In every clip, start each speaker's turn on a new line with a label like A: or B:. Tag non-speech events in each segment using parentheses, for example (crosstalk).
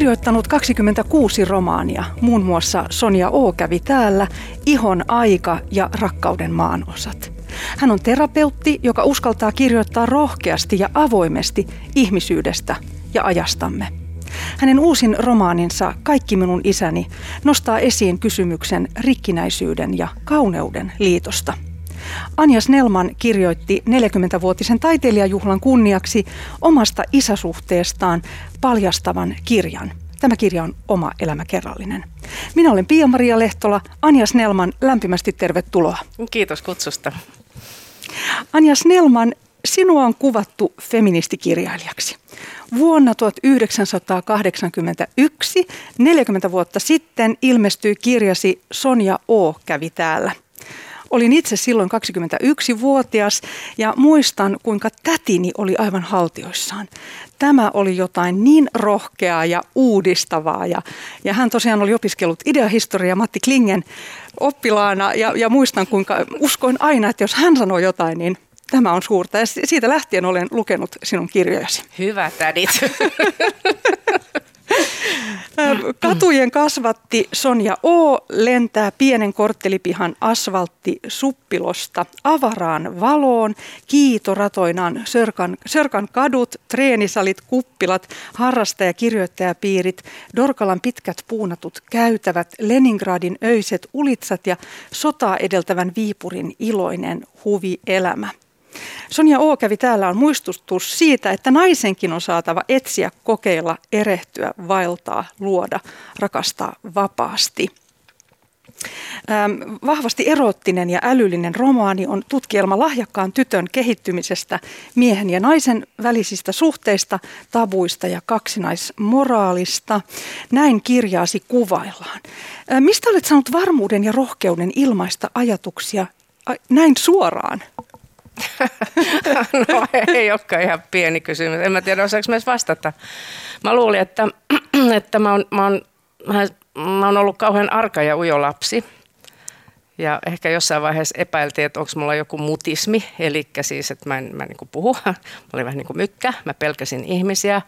A: kirjoittanut 26 romaania, muun muassa Sonja O. kävi täällä, Ihon aika ja Rakkauden maanosat. Hän on terapeutti, joka uskaltaa kirjoittaa rohkeasti ja avoimesti ihmisyydestä ja ajastamme. Hänen uusin romaaninsa Kaikki minun isäni nostaa esiin kysymyksen rikkinäisyyden ja kauneuden liitosta. Anja Snellman kirjoitti 40-vuotisen taiteilijajuhlan kunniaksi omasta isäsuhteestaan paljastavan kirjan. Tämä kirja on oma elämäkerrallinen. Minä olen Pia-Maria Lehtola. Anja Snellman, lämpimästi tervetuloa.
B: Kiitos kutsusta.
A: Anja Snellman, sinua on kuvattu feministikirjailijaksi. Vuonna 1981, 40 vuotta sitten, ilmestyi kirjasi Sonja O. kävi täällä. Olin itse silloin 21-vuotias ja muistan, kuinka tätini oli aivan haltioissaan. Tämä oli jotain niin rohkeaa ja uudistavaa. Ja, ja hän tosiaan oli opiskellut ideahistoria Matti Klingen oppilaana ja, ja muistan, kuinka uskoin aina, että jos hän sanoo jotain, niin tämä on suurta. Ja siitä lähtien olen lukenut sinun kirjojasi.
B: Hyvä tädit. (laughs)
A: Katujen kasvatti Sonja O. lentää pienen korttelipihan asfaltti suppilosta avaraan valoon, kiitoratoinaan Sörkan, Sörkan kadut, treenisalit, kuppilat, harrastaja- ja kirjoittajapiirit, Dorkalan pitkät puunatut käytävät, Leningradin öiset ulitsat ja sotaa edeltävän Viipurin iloinen huvielämä. Sonja O. kävi täällä on muistutus siitä, että naisenkin on saatava etsiä, kokeilla, erehtyä, vaeltaa, luoda, rakastaa vapaasti. Ähm, vahvasti erottinen ja älyllinen romaani on tutkielma lahjakkaan tytön kehittymisestä, miehen ja naisen välisistä suhteista, tabuista ja kaksinaismoraalista. Näin kirjaasi kuvaillaan. Äh, mistä olet saanut varmuuden ja rohkeuden ilmaista ajatuksia äh, näin suoraan? (laughs)
B: no ei olekaan ihan pieni kysymys. En mä tiedä, osaanko myös vastata. Mä luulin, että, (clears throat) että mä, oon, mä, oon, mä, mä oon ollut kauhean arka ja ujo lapsi. Ja ehkä jossain vaiheessa epäiltiin, että onko mulla joku mutismi, eli siis, että mä en mä niin puhu. (laughs) Mä olin vähän niin kuin mykkä, mä pelkäsin ihmisiä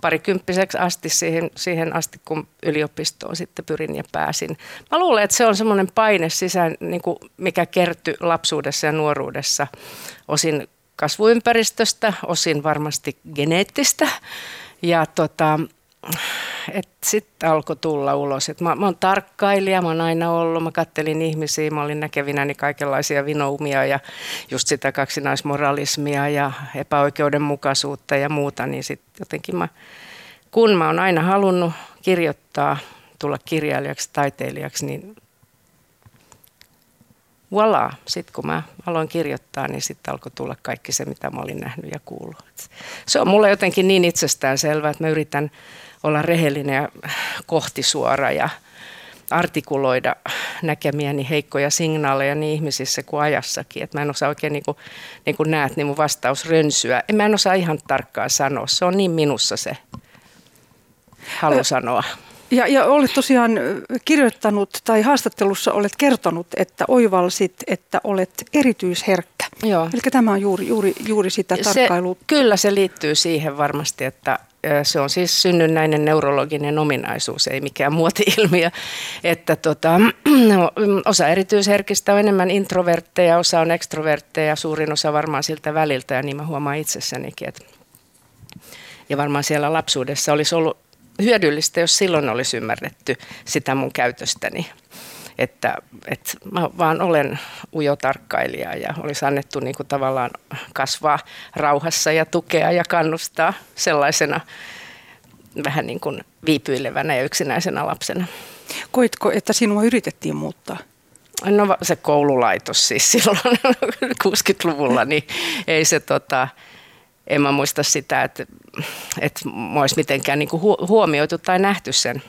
B: parikymppiseksi asti siihen, siihen asti, kun yliopistoon sitten pyrin ja pääsin. Mä luulen, että se on semmoinen paine sisään, niin kuin mikä kertyi lapsuudessa ja nuoruudessa, osin kasvuympäristöstä, osin varmasti geneettistä. Ja tota, sitten alkoi tulla ulos. Et mä, mä oon tarkkailija, mä oon aina ollut, mä kattelin ihmisiä, mä olin näkevinäni kaikenlaisia vinoumia ja just sitä kaksinaismoralismia ja epäoikeudenmukaisuutta ja muuta, niin sitten jotenkin mä, kun mä oon aina halunnut kirjoittaa, tulla kirjailijaksi, taiteilijaksi, niin voilà, sitten kun mä aloin kirjoittaa, niin sitten alkoi tulla kaikki se, mitä mä olin nähnyt ja kuullut. Se on mulle jotenkin niin itsestään selvää, että mä yritän olla rehellinen ja kohtisuora ja artikuloida näkemiäni heikkoja signaaleja niin ihmisissä kuin ajassakin. Et mä en osaa oikein, niin kuin, niin kuin näet, niin mun vastaus rönsyä. En mä en osaa ihan tarkkaan sanoa. Se on niin minussa se halu sanoa.
A: Ja, ja olet tosiaan kirjoittanut tai haastattelussa olet kertonut, että oivalsit, että olet erityisherkkä. Joo. Eli tämä on juuri, juuri, juuri sitä tarkkailua.
B: kyllä se liittyy siihen varmasti, että se on siis synnynnäinen neurologinen ominaisuus, ei mikään muoti-ilmiö. (laughs) Että tota, (clears throat) osa erityisherkistä on enemmän introvertteja, osa on ekstrovertteja, suurin osa varmaan siltä väliltä ja niin mä huomaan itsessänikin. Että ja varmaan siellä lapsuudessa olisi ollut hyödyllistä, jos silloin olisi ymmärretty sitä mun käytöstäni. Että, että mä vaan olen ujo tarkkailija ja olisi annettu niin kuin tavallaan kasvaa rauhassa ja tukea ja kannustaa sellaisena vähän niin kuin viipyilevänä ja yksinäisenä lapsena.
A: Koitko, että sinua yritettiin muuttaa?
B: No se koululaitos siis silloin (laughs) 60-luvulla, niin ei se tota, en mä muista sitä, että, että mä olisi mitenkään niin huomioitu tai nähty sen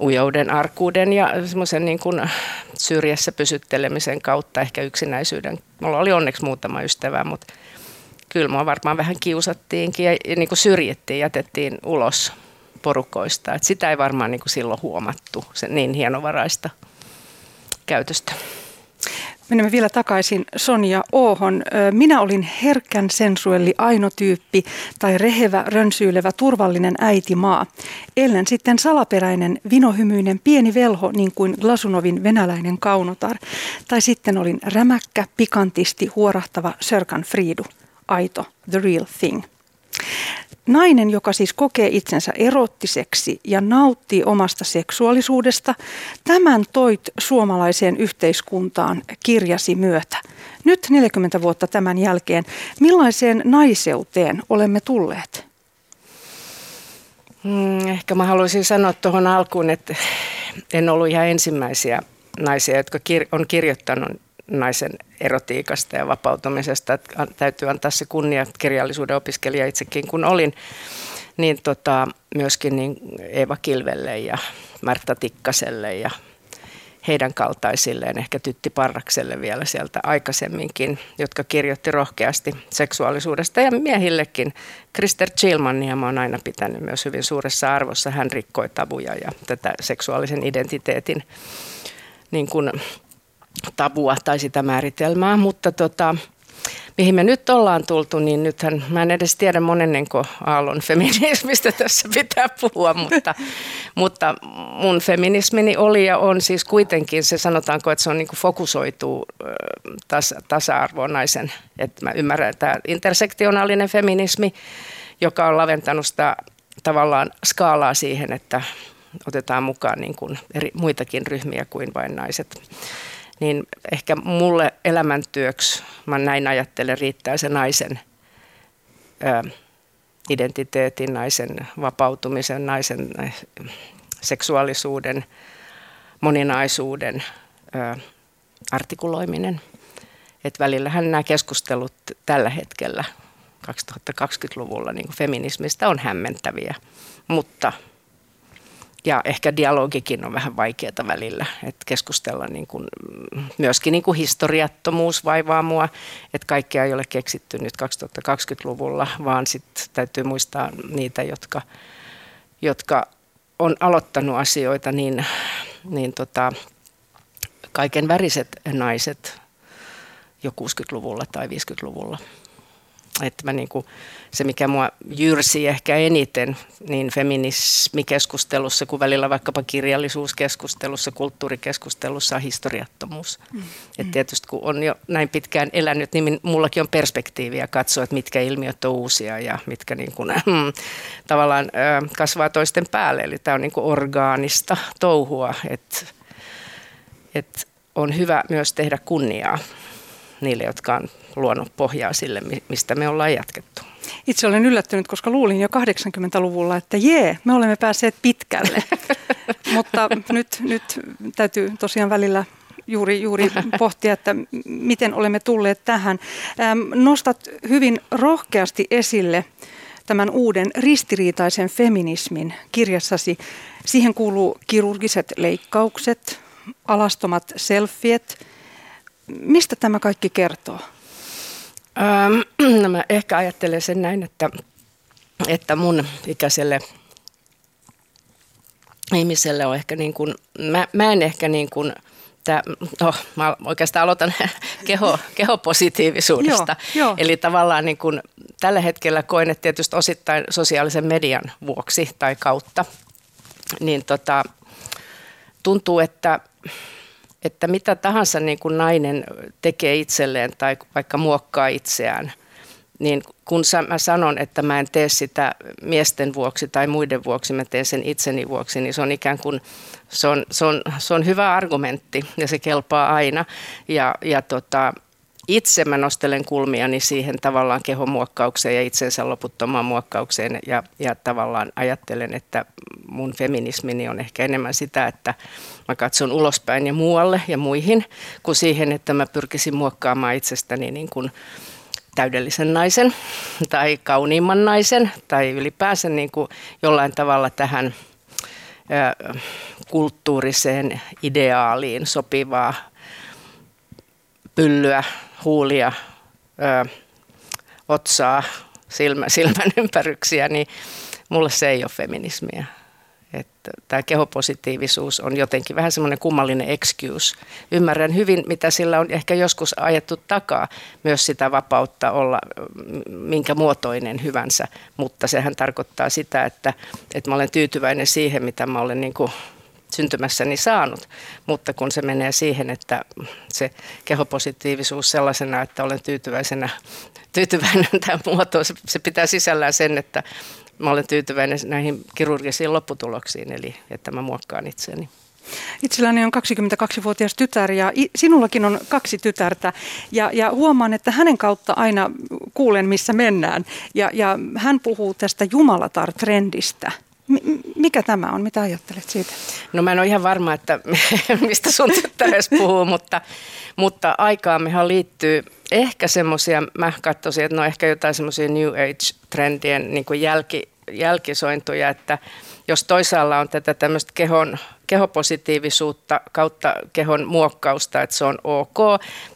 B: ujouden, arkuuden ja semmoisen niin kuin syrjässä pysyttelemisen kautta, ehkä yksinäisyyden. Mulla oli onneksi muutama ystävä, mutta kyllä mua varmaan vähän kiusattiinkin ja, ja niin kuin syrjittiin, jätettiin ulos porukoista. Et sitä ei varmaan niin kuin silloin huomattu, se niin hienovaraista käytöstä.
A: Menemme vielä takaisin Sonja Oohon. Minä olin herkän sensuelli ainotyyppi tai rehevä, rönsyilevä, turvallinen äitimaa. Ellen sitten salaperäinen, vinohymyinen pieni velho niin kuin Glasunovin venäläinen kaunotar. Tai sitten olin rämäkkä, pikantisti, huorahtava Sörkan Friidu. Aito, the real thing. Nainen, joka siis kokee itsensä erottiseksi ja nauttii omasta seksuaalisuudesta, tämän toit suomalaiseen yhteiskuntaan kirjasi myötä. Nyt 40 vuotta tämän jälkeen, millaiseen naiseuteen olemme tulleet?
B: Hmm, ehkä mä haluaisin sanoa tuohon alkuun, että en ollut ihan ensimmäisiä naisia, jotka on kirjoittanut naisen erotiikasta ja vapautumisesta. Että täytyy antaa se kunnia kirjallisuuden opiskelija itsekin kun olin. Niin tota, myöskin niin Eeva Kilvelle ja Märta Tikkaselle ja heidän kaltaisilleen, ehkä Tytti Parrakselle vielä sieltä aikaisemminkin, jotka kirjoitti rohkeasti seksuaalisuudesta ja miehillekin. Krister Chilmania mä oon aina pitänyt myös hyvin suuressa arvossa. Hän rikkoi tabuja ja tätä seksuaalisen identiteetin niin kuin tabua tai sitä määritelmää, mutta tota, mihin me nyt ollaan tultu, niin nythän mä en edes tiedä monennenko aallon feminismistä (laughs) tässä pitää puhua, mutta, (laughs) mutta mun feminismini oli ja on siis kuitenkin se sanotaanko, että se on niin kuin fokusoituu tasa, tasa-arvoon naisen, että mä ymmärrän, että intersektionaalinen feminismi, joka on laventanut sitä tavallaan skaalaa siihen, että otetaan mukaan niin kuin eri, muitakin ryhmiä kuin vain naiset niin ehkä mulle elämäntyöksi, mä näin ajattelen, riittää se naisen ö, identiteetin, naisen vapautumisen, naisen seksuaalisuuden, moninaisuuden ö, artikuloiminen. Et välillähän nämä keskustelut tällä hetkellä 2020-luvulla niin feminismistä on hämmentäviä, mutta – ja ehkä dialogikin on vähän vaikeaa välillä, että keskustella niin kuin, myöskin niin kuin historiattomuus vaivaa mua, että kaikkea ei ole keksitty nyt 2020-luvulla, vaan sitten täytyy muistaa niitä, jotka, jotka on aloittanut asioita, niin, niin tota, kaiken väriset naiset jo 60-luvulla tai 50-luvulla että mä niin kuin, se mikä mua jyrsi ehkä eniten niin feminismikeskustelussa kuin välillä vaikkapa kirjallisuuskeskustelussa, kulttuurikeskustelussa on historiattomuus. Mm. Et tietysti kun on jo näin pitkään elänyt, niin mullakin on perspektiiviä katsoa, että mitkä ilmiöt on uusia ja mitkä niin kuin, hmm, tavallaan kasvaa toisten päälle. Eli tämä on niin kuin orgaanista touhua, että et on hyvä myös tehdä kunniaa niille, jotka on luonut pohjaa sille, mistä me ollaan jatkettu.
A: Itse olen yllättynyt, koska luulin jo 80-luvulla, että jee, me olemme päässeet pitkälle. (laughs) Mutta nyt, nyt täytyy tosiaan välillä juuri, juuri pohtia, että miten olemme tulleet tähän. Nostat hyvin rohkeasti esille tämän uuden ristiriitaisen feminismin kirjassasi. Siihen kuuluu kirurgiset leikkaukset, alastomat selfiet. Mistä tämä kaikki kertoo?
B: Ähm, (clears throat) no mä ehkä ajattelen sen näin, että, että mun ikäiselle ihmiselle on ehkä niin kuin, mä, mä en ehkä niin kuin, tää, no, mä oikeastaan aloitan (laughs) keho, kehopositiivisuudesta. Joo, jo. Eli tavallaan niin kuin, tällä hetkellä koen, että tietysti osittain sosiaalisen median vuoksi tai kautta, niin tota, tuntuu, että että mitä tahansa niin kuin nainen tekee itselleen tai vaikka muokkaa itseään, niin kun mä sanon, että mä en tee sitä miesten vuoksi tai muiden vuoksi, mä teen sen itseni vuoksi, niin se on ikään kuin, se on, se on, se on hyvä argumentti ja se kelpaa aina. Ja, ja tota, itse mä nostelen kulmiani siihen tavallaan kehomuokkaukseen ja itsensä loputtomaan muokkaukseen ja, ja tavallaan ajattelen, että mun feminismini on ehkä enemmän sitä, että mä katson ulospäin ja muualle ja muihin, kuin siihen, että mä pyrkisin muokkaamaan itsestäni niin kuin täydellisen naisen tai kauniimman naisen tai ylipäänsä niin kuin jollain tavalla tähän kulttuuriseen ideaaliin sopivaa pyllyä, huulia, ö, otsaa, silmä, silmän (laughs) ympäryksiä, niin mulle se ei ole feminismiä. että tämä kehopositiivisuus on jotenkin vähän semmoinen kummallinen excuse. Ymmärrän hyvin, mitä sillä on ehkä joskus ajettu takaa, myös sitä vapautta olla minkä muotoinen hyvänsä, mutta sehän tarkoittaa sitä, että, että mä olen tyytyväinen siihen, mitä mä olen niin kuin syntymässäni saanut, mutta kun se menee siihen, että se kehopositiivisuus sellaisena, että olen tyytyväisenä, tyytyväinen (laughs) tähän muotoon, se, se pitää sisällään sen, että mä olen tyytyväinen näihin kirurgisiin lopputuloksiin, eli että mä muokkaan itseäni.
A: Itselläni on 22-vuotias tytär ja sinullakin on kaksi tytärtä ja, ja huomaan, että hänen kautta aina kuulen, missä mennään. Ja, ja hän puhuu tästä jumalatar-trendistä. Mikä tämä on? Mitä ajattelet siitä?
B: No mä en ole ihan varma, että (laughs) mistä sun tyttäres puhuu, mutta, mutta aikaammehan liittyy ehkä semmoisia, mä katsoisin, että no ehkä jotain semmoisia New Age-trendien niin kuin jälki, jälkisointuja, että jos toisaalla on tätä tämmöistä kehon, kehopositiivisuutta kautta kehon muokkausta, että se on ok.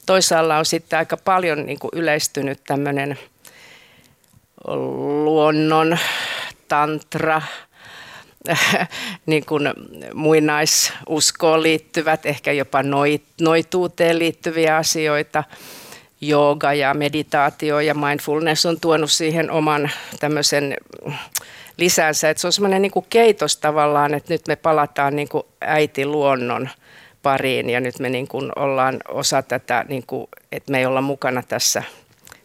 B: Toisaalla on sitten aika paljon niin kuin yleistynyt tämmöinen luonnon tantra, (laughs) niin kuin muinaisuskoon liittyvät, ehkä jopa noit, noituuteen liittyviä asioita. Jooga ja meditaatio ja mindfulness on tuonut siihen oman tämmöisen lisänsä. Että se on semmoinen niin keitos tavallaan, että nyt me palataan niin kuin äiti luonnon pariin ja nyt me niin kuin ollaan osa tätä, niin kuin, että me ei olla mukana tässä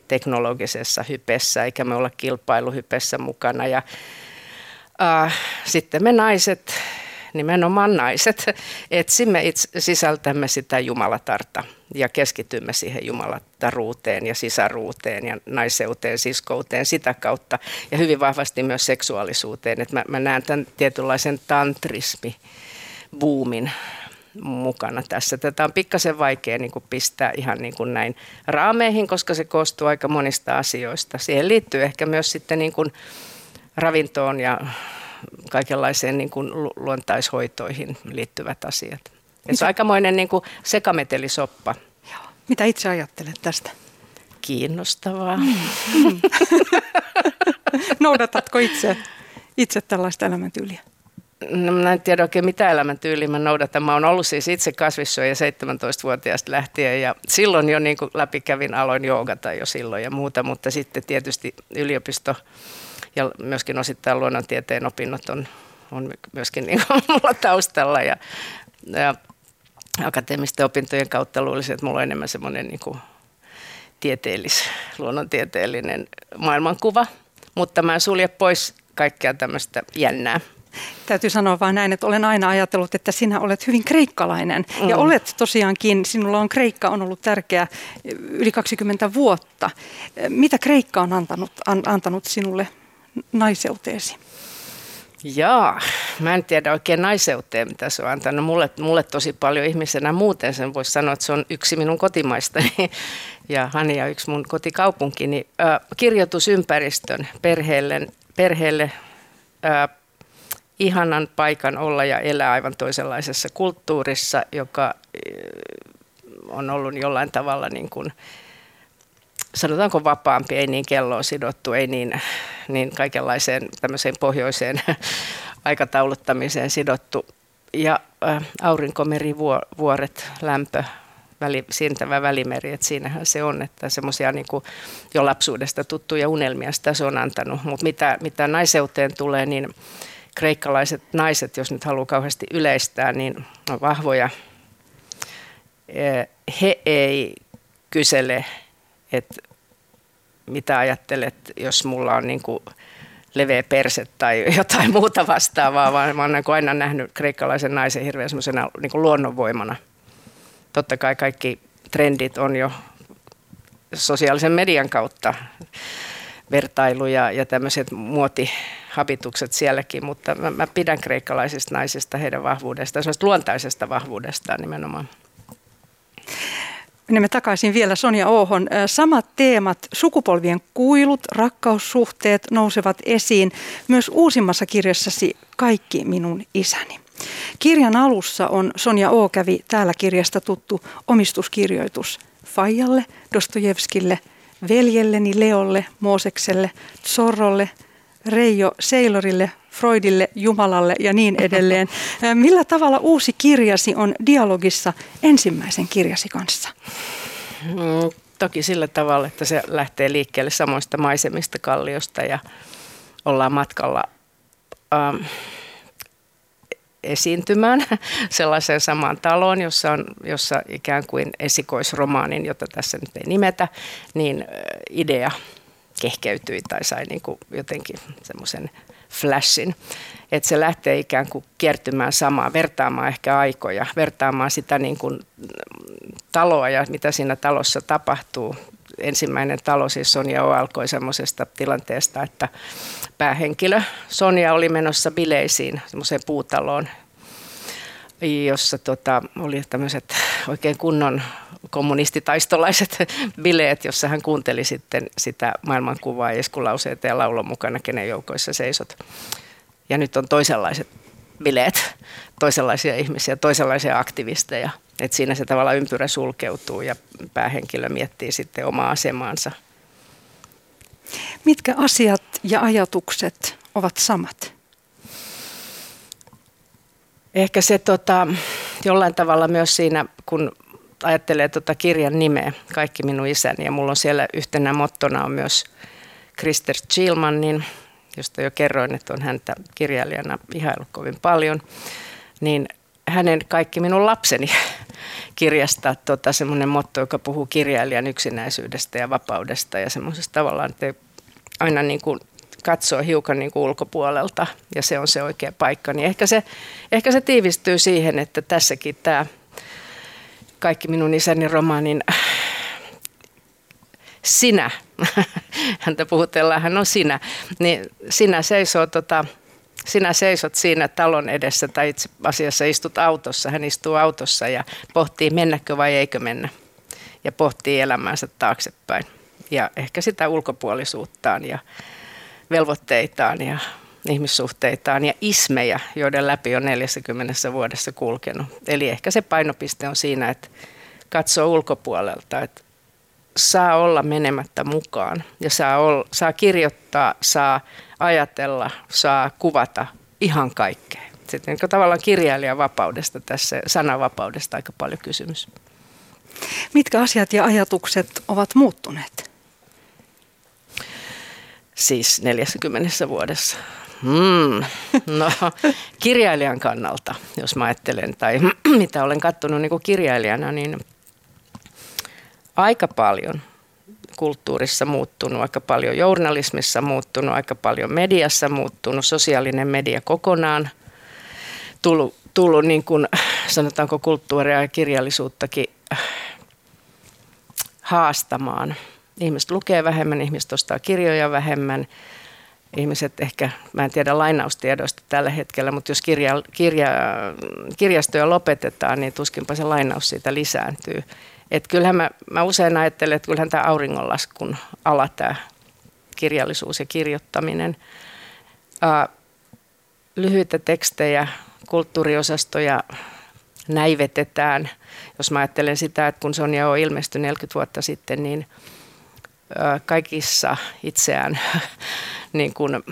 B: teknologisessa hypessä eikä me olla kilpailuhypessä mukana. Ja äh, sitten me naiset, nimenomaan naiset, etsimme itse, sisältämme sitä jumalatarta ja keskitymme siihen jumalataruuteen ja sisaruuteen ja naiseuteen, siskouteen sitä kautta ja hyvin vahvasti myös seksuaalisuuteen. Et mä, mä näen tämän tietynlaisen tantrismi buumin mukana tässä. Tätä on pikkasen vaikea niin kuin pistää ihan niin kuin näin raameihin, koska se koostuu aika monista asioista. Siihen liittyy ehkä myös sitten niin kuin ravintoon ja kaikenlaiseen niin kuin luontaishoitoihin liittyvät asiat. Se on aikamoinen niin kuin sekametelisoppa.
A: Joo. Mitä itse ajattelet tästä?
B: Kiinnostavaa.
A: Mm. Noudatatko itse, itse tällaista elämäntyyliä?
B: No, mä en tiedä oikein mitä elämäntyyliä mä noudatan. Mä oon ollut siis itse kasvissyöjä 17-vuotiaasta lähtien ja silloin jo niin läpikävin, aloin joogata jo silloin ja muuta, mutta sitten tietysti yliopisto ja myöskin osittain luonnontieteen opinnot on, on myöskin niin (laughs) mulla taustalla ja, ja akateemisten opintojen kautta luulisin, että mulla on enemmän semmoinen niin kuin tieteellis, luonnontieteellinen maailmankuva, mutta mä en sulje pois kaikkea tämmöistä jännää.
A: Täytyy sanoa vain näin, että olen aina ajatellut, että sinä olet hyvin kreikkalainen. Mm. Ja olet tosiaankin, sinulla on Kreikka on ollut tärkeä yli 20 vuotta. Mitä Kreikka on antanut, an, antanut sinulle naiseuteesi?
B: Jaa, mä en tiedä oikein naiseuteen, mitä se on antanut. Mulle, mulle tosi paljon ihmisenä muuten sen voisi sanoa, että se on yksi minun kotimaistani (laughs) ja Hania yksi mun kotikaupunkini. Äh, kirjoitusympäristön perheelle, perheelle ihanan paikan olla ja elää aivan toisenlaisessa kulttuurissa, joka on ollut jollain tavalla niin kuin, sanotaanko vapaampi, ei niin kelloon sidottu, ei niin, niin kaikenlaiseen tämmöiseen pohjoiseen (laughs) aikatauluttamiseen sidottu. Ja äh, aurinkomeri, vuoret, lämpö, väli, siirtävä välimeri, että siinähän se on, että semmoisia niin jo lapsuudesta tuttuja unelmia sitä se on antanut. Mutta mitä, mitä naiseuteen tulee, niin kreikkalaiset naiset, jos nyt haluaa kauheasti yleistää, niin on vahvoja. He ei kysele että mitä ajattelet, jos mulla on niin kuin leveä perse tai (laughs) jotain muuta vastaavaa, vaan mä oon niin aina nähnyt kreikkalaisen naisen hirveän semmoisena niin luonnonvoimana. Totta kai kaikki trendit on jo sosiaalisen median kautta vertailuja ja tämmöiset muotihabitukset sielläkin, mutta mä, mä pidän kreikkalaisista naisista, heidän vahvuudestaan, semmoista luontaisesta vahvuudestaan nimenomaan.
A: Menemme takaisin vielä Sonja Oohon. Samat teemat, sukupolvien kuilut, rakkaussuhteet nousevat esiin myös uusimmassa kirjassasi Kaikki minun isäni. Kirjan alussa on Sonja O. kävi täällä kirjasta tuttu omistuskirjoitus Fajalle, Dostojevskille, veljelleni Leolle, Moosekselle, Zorrolle, Reijo Seilorille, Freudille, Jumalalle ja niin edelleen. (laughs) Millä tavalla uusi kirjasi on dialogissa ensimmäisen kirjasi kanssa?
B: Mm, toki sillä tavalla, että se lähtee liikkeelle samoista maisemista kalliosta ja ollaan matkalla ähm, esiintymään (laughs) sellaiseen samaan taloon, jossa on jossa ikään kuin esikoisromaanin, jota tässä nyt ei nimetä, niin idea kehkeytyi tai sai niin kuin jotenkin semmoisen flashin. Että se lähtee ikään kuin kiertymään samaa, vertaamaan ehkä aikoja, vertaamaan sitä niin kuin taloa ja mitä siinä talossa tapahtuu. Ensimmäinen talo siis Sonja O alkoi semmoisesta tilanteesta, että päähenkilö Sonja oli menossa bileisiin semmoiseen puutaloon, jossa tota, oli tämmöiset oikein kunnon kommunistitaistolaiset (laughs) bileet, jossa hän kuunteli sitten sitä maailmankuvaa eskulauseita ja laulon mukana, kenen joukoissa seisot. Ja nyt on toisenlaiset bileet, toisenlaisia ihmisiä, toisenlaisia aktivisteja. Et siinä se tavallaan ympyrä sulkeutuu ja päähenkilö miettii sitten omaa asemaansa.
A: Mitkä asiat ja ajatukset ovat samat?
B: Ehkä se tota, jollain tavalla myös siinä, kun ajattelee tuota kirjan nimeä, Kaikki minun isäni, ja mulla on siellä yhtenä mottona on myös Krister Chilmanin, josta jo kerroin, että on häntä kirjailijana ihailu kovin paljon, niin hänen Kaikki minun lapseni (laughs) kirjasta tota, semmoinen motto, joka puhuu kirjailijan yksinäisyydestä ja vapaudesta ja semmoisesta tavallaan, että aina niin kuin katsoo hiukan niin kuin ulkopuolelta ja se on se oikea paikka, niin ehkä se, ehkä se tiivistyy siihen, että tässäkin tämä kaikki minun isäni romaanin sinä, (laughs) häntä puhutellaan, hän on sinä, niin sinä seisoo tota, sinä seisot siinä talon edessä tai itse asiassa istut autossa, hän istuu autossa ja pohtii mennäkö vai eikö mennä ja pohtii elämäänsä taaksepäin ja ehkä sitä ulkopuolisuuttaan ja velvoitteitaan ja ihmissuhteitaan ja ismejä, joiden läpi on 40 vuodessa kulkenut. Eli ehkä se painopiste on siinä, että katsoo ulkopuolelta, että saa olla menemättä mukaan ja saa, olla, saa kirjoittaa, saa ajatella, saa kuvata ihan kaikkea. Sitten niin tavallaan kirjailijan vapaudesta tässä, sananvapaudesta aika paljon kysymys.
A: Mitkä asiat ja ajatukset ovat muuttuneet?
B: Siis 40 vuodessa. Hmm. No, (laughs) kirjailijan kannalta, jos mä ajattelen, tai (clears throat) mitä olen katsonut niin kirjailijana, niin aika paljon kulttuurissa muuttunut, aika paljon journalismissa muuttunut, aika paljon mediassa muuttunut, sosiaalinen media kokonaan tullut, tullut niin kuin, sanotaanko kulttuuria ja kirjallisuuttakin haastamaan. Ihmiset lukee vähemmän, ihmiset ostaa kirjoja vähemmän, ihmiset ehkä, mä en tiedä lainaustiedoista tällä hetkellä, mutta jos kirja, kirja, kirjastoja lopetetaan, niin tuskinpa se lainaus siitä lisääntyy. Et kyllähän mä, mä usein ajattelen, että kyllähän tämä auringonlaskun ala, tämä kirjallisuus ja kirjoittaminen. Ää, lyhyitä tekstejä, kulttuuriosastoja näivetetään. Jos mä ajattelen sitä, että kun Sonja on ilmestynyt 40 vuotta sitten, niin kaikissa itseään (laughs) niin kuin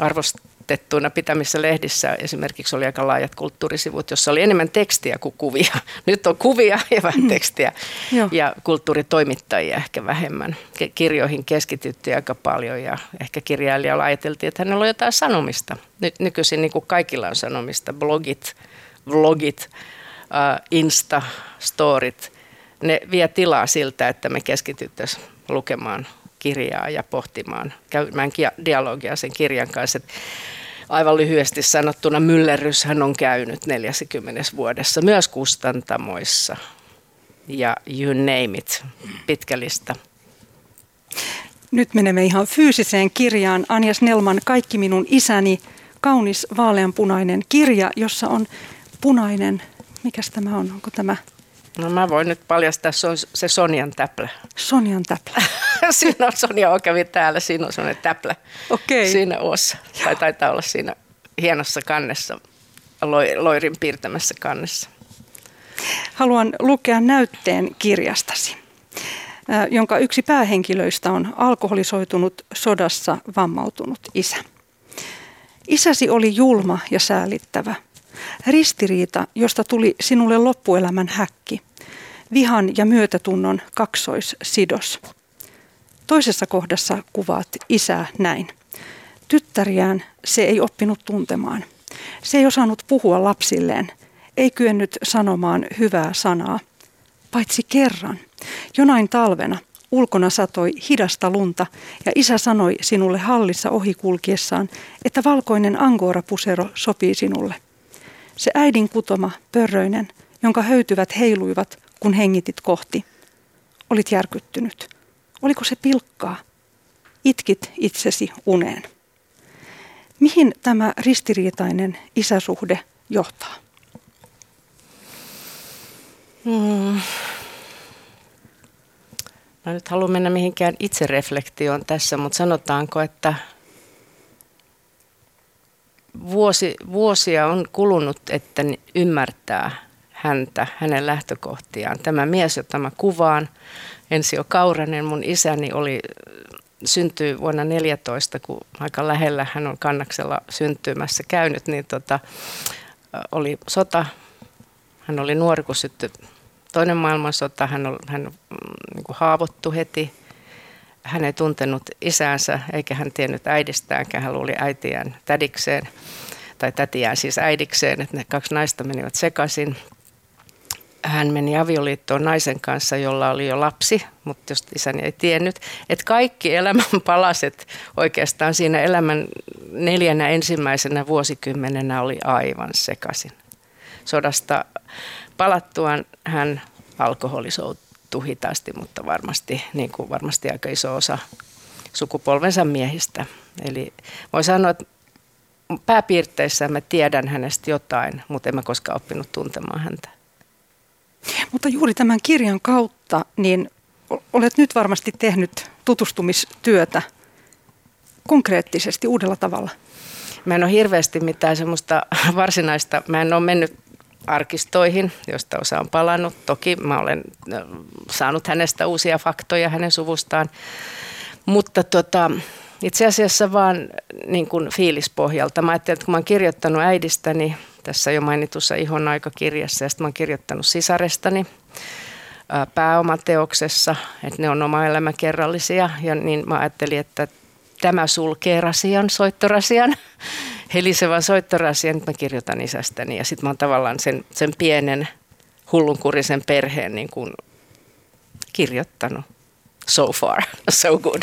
B: arvostettuina pitämissä lehdissä esimerkiksi oli aika laajat kulttuurisivut, jossa oli enemmän tekstiä kuin kuvia. (laughs) Nyt on kuvia (laughs) ja vähän mm. tekstiä mm. ja kulttuuritoimittajia ehkä vähemmän. Kirjoihin keskityttiin aika paljon ja ehkä kirjailijalla ajateltiin, että hänellä on jotain sanomista. Nyt nykyisin niin kuin kaikilla on sanomista, blogit, vlogit, uh, Insta, storit. Ne vie tilaa siltä, että me keskityttäisiin lukemaan kirjaa ja pohtimaan, käymään dialogia sen kirjan kanssa. Aivan lyhyesti sanottuna hän on käynyt 40 vuodessa myös kustantamoissa ja you name it, pitkä lista.
A: Nyt menemme ihan fyysiseen kirjaan. Anja Snellman, Kaikki minun isäni, kaunis vaaleanpunainen kirja, jossa on punainen, mikäs tämä on, onko tämä
B: No mä voin nyt paljastaa, se on se Sonjan täplä.
A: Sonjan täplä. (laughs)
B: siinä on Sonja kävi täällä, siinä on sellainen täplä
A: okay.
B: siinä ossa. Tai taitaa olla siinä hienossa kannessa, loirin piirtämässä kannessa.
A: Haluan lukea näytteen kirjastasi, jonka yksi päähenkilöistä on alkoholisoitunut sodassa vammautunut isä. Isäsi oli julma ja säälittävä. Ristiriita, josta tuli sinulle loppuelämän häkki. Vihan ja myötätunnon kaksoissidos. Toisessa kohdassa kuvaat isää näin. Tyttäriään se ei oppinut tuntemaan. Se ei osannut puhua lapsilleen, ei kyennyt sanomaan hyvää sanaa. Paitsi kerran, jonain talvena, ulkona satoi hidasta lunta ja isä sanoi sinulle hallissa ohikulkiessaan, että valkoinen angorapusero sopii sinulle. Se äidin kutoma, pörröinen, jonka höytyvät heiluivat, kun hengitit kohti. Olit järkyttynyt. Oliko se pilkkaa? Itkit itsesi uneen. Mihin tämä ristiriitainen isäsuhde johtaa?
B: Hmm. Mä nyt haluan mennä mihinkään itsereflektioon tässä, mutta sanotaanko, että vuosi, vuosia on kulunut, että ymmärtää häntä, hänen lähtökohtiaan. Tämä mies, jota mä kuvaan, Ensio Kauranen, mun isäni oli syntyi vuonna 14, kun aika lähellä hän on kannaksella syntymässä käynyt, niin tota, oli sota. Hän oli nuori, kun syttyi toinen maailmansota. Hän, oli, hän mm, niin haavoittui heti. Hän ei tuntenut isäänsä, eikä hän tiennyt äidistäänkään. Hän luuli äitiään tädikseen, tai tätiään siis äidikseen, että ne kaksi naista menivät sekaisin hän meni avioliittoon naisen kanssa, jolla oli jo lapsi, mutta jos isäni ei tiennyt, että kaikki elämän palaset oikeastaan siinä elämän neljänä ensimmäisenä vuosikymmenenä oli aivan sekaisin. Sodasta palattuaan hän alkoholisoutui hitaasti, mutta varmasti, niin kuin varmasti aika iso osa sukupolvensa miehistä. Eli voi sanoa, että pääpiirteissä mä tiedän hänestä jotain, mutta en mä koskaan oppinut tuntemaan häntä.
A: Mutta juuri tämän kirjan kautta, niin olet nyt varmasti tehnyt tutustumistyötä konkreettisesti uudella tavalla.
B: Mä en ole hirveästi mitään semmoista varsinaista, mä en ole mennyt arkistoihin, josta osa on palannut. Toki mä olen saanut hänestä uusia faktoja hänen suvustaan, mutta tota, itse asiassa vaan niin kuin fiilispohjalta. Mä ajattelin, että kun mä oon kirjoittanut äidistäni tässä jo mainitussa Ihon aikakirjassa ja sitten mä oon kirjoittanut sisarestani pääomateoksessa, että ne on oma elämäkerrallisia ja niin mä ajattelin, että tämä sulkee rasian, soittorasian, helisevän soittorasian, nyt mä kirjoitan isästäni ja sitten mä oon tavallaan sen, sen pienen hullunkurisen perheen niin kuin kirjoittanut. So far, (laughs) so good.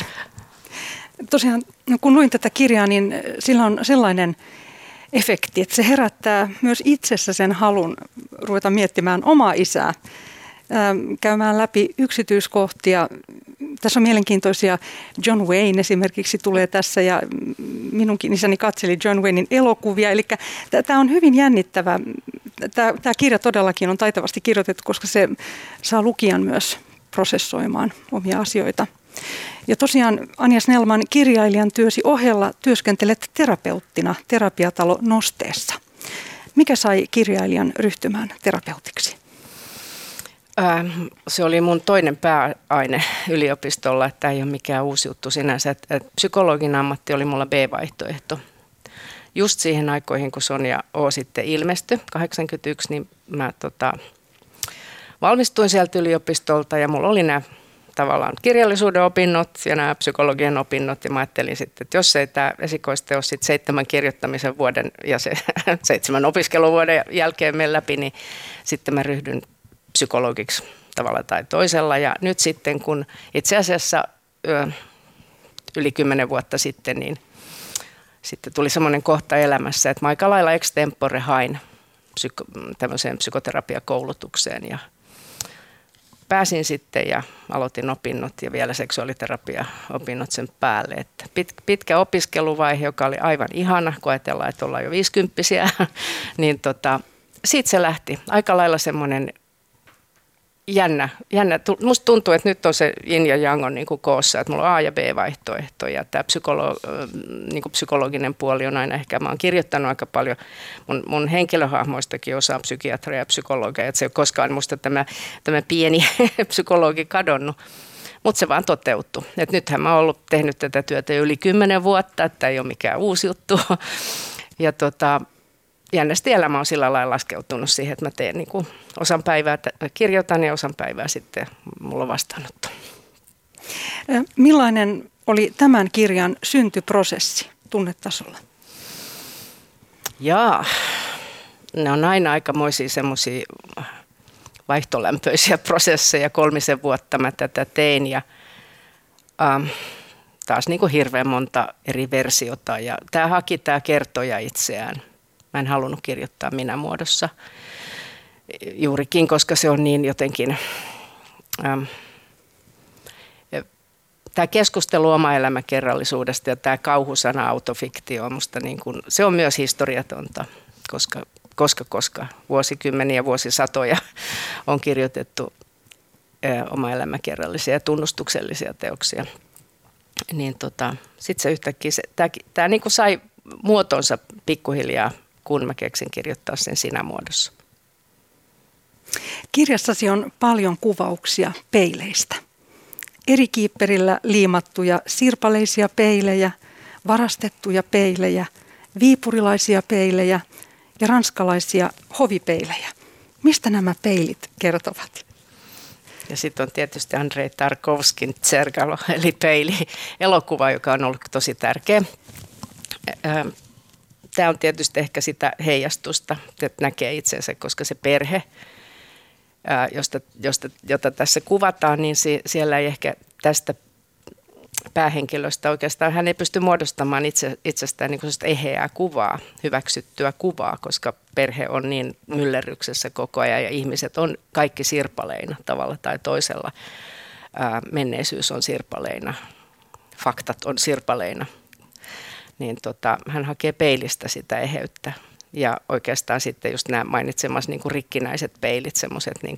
A: Tosiaan, kun luin tätä kirjaa, niin sillä on sellainen efekti, että se herättää myös itsessä sen halun ruveta miettimään omaa isää, käymään läpi yksityiskohtia. Tässä on mielenkiintoisia, John Wayne esimerkiksi tulee tässä ja minunkin isäni katseli John Waynein elokuvia. Eli tämä on hyvin jännittävä. Tämä kirja todellakin on taitavasti kirjoitettu, koska se saa lukijan myös prosessoimaan omia asioita. Ja tosiaan Anja Snellman kirjailijan työsi ohella työskentelet terapeuttina terapiatalo Nosteessa. Mikä sai kirjailijan ryhtymään terapeutiksi?
B: Ähm, se oli mun toinen pääaine yliopistolla, että ei ole mikään uusi juttu sinänsä. Psykologin ammatti oli mulla B-vaihtoehto. Just siihen aikoihin, kun Sonja O sitten ilmestyi, 81, niin mä tota, valmistuin sieltä yliopistolta ja mulla oli nämä tavallaan kirjallisuuden opinnot ja nämä psykologian opinnot. Ja mä ajattelin sitten, että jos ei tämä esikoisteos sitten seitsemän kirjoittamisen vuoden ja se (laughs) seitsemän opiskeluvuoden jälkeen mene läpi, niin sitten mä ryhdyn psykologiksi tavalla tai toisella. Ja nyt sitten, kun itse asiassa yli kymmenen vuotta sitten, niin sitten tuli semmoinen kohta elämässä, että mä aika lailla extempore hain psyko- tämmöiseen psykoterapiakoulutukseen ja – pääsin sitten ja aloitin opinnot ja vielä seksuaaliterapia-opinnot sen päälle. Että pit, pitkä opiskeluvaihe, joka oli aivan ihana, kun ajatellaan, että ollaan jo viisikymppisiä, (laughs) niin tota, siitä se lähti. Aika lailla semmoinen jännä. jännä. Musta tuntuu, että nyt on se yin ja yang on niin kuin koossa, että mulla on A- ja B-vaihtoehto ja tämä psykolo, niin kuin psykologinen puoli on aina ehkä, mä oon kirjoittanut aika paljon mun, mun henkilöhahmoistakin osaa psykiatria ja psykologia, että se ei ole koskaan musta tämä, tämä pieni (laughs) psykologi kadonnut. Mutta se vaan toteutui. Et nythän mä oon ollut tehnyt tätä työtä yli kymmenen vuotta, että ei ole mikään uusi juttu. (laughs) ja tota, jännästi elämä on sillä lailla laskeutunut siihen, että mä teen niin kuin osan päivää, kirjoitan ja osan päivää sitten mulla on vastaanotto.
A: Millainen oli tämän kirjan syntyprosessi tunnetasolla?
B: Jaa, ne on aina aikamoisia semmoisia vaihtolämpöisiä prosesseja. Kolmisen vuotta mä tätä tein ja ähm, taas niin kuin hirveän monta eri versiota. Ja tämä haki tämä kertoja itseään. Mä en halunnut kirjoittaa minä muodossa juurikin, koska se on niin jotenkin... Ähm, tämä keskustelu oma elämäkerrallisuudesta ja tämä kauhusana autofiktio, musta niin kuin, se on myös historiatonta, koska, koska, koska vuosikymmeniä, vuosisatoja (laughs) on kirjoitettu oma elämäkerrallisia ja tunnustuksellisia teoksia. Niin tota, sitten se yhtäkkiä, tämä, tämä niin kuin sai muotonsa pikkuhiljaa, kun mä keksin kirjoittaa sen sinä muodossa.
A: Kirjassasi on paljon kuvauksia peileistä eri kiipperillä liimattuja sirpaleisia peilejä, varastettuja peilejä, viipurilaisia peilejä ja ranskalaisia hovipeilejä. Mistä nämä peilit kertovat?
B: Ja sitten on tietysti Andrei Tarkovskin Tsergalo, eli peili, elokuva, joka on ollut tosi tärkeä. Tämä on tietysti ehkä sitä heijastusta, että näkee itsensä, koska se perhe – josta, josta, jota tässä kuvataan, niin si, siellä ei ehkä tästä päähenkilöstä oikeastaan, hän ei pysty muodostamaan itse, itsestään niin eheää kuvaa, hyväksyttyä kuvaa, koska perhe on niin myllerryksessä koko ajan ja ihmiset on kaikki sirpaleina tavalla tai toisella. Ää, menneisyys on sirpaleina, faktat on sirpaleina. Niin tota, hän hakee peilistä sitä eheyttä ja oikeastaan sitten just nämä mainitsemassa niin rikkinäiset peilit, semmoiset niin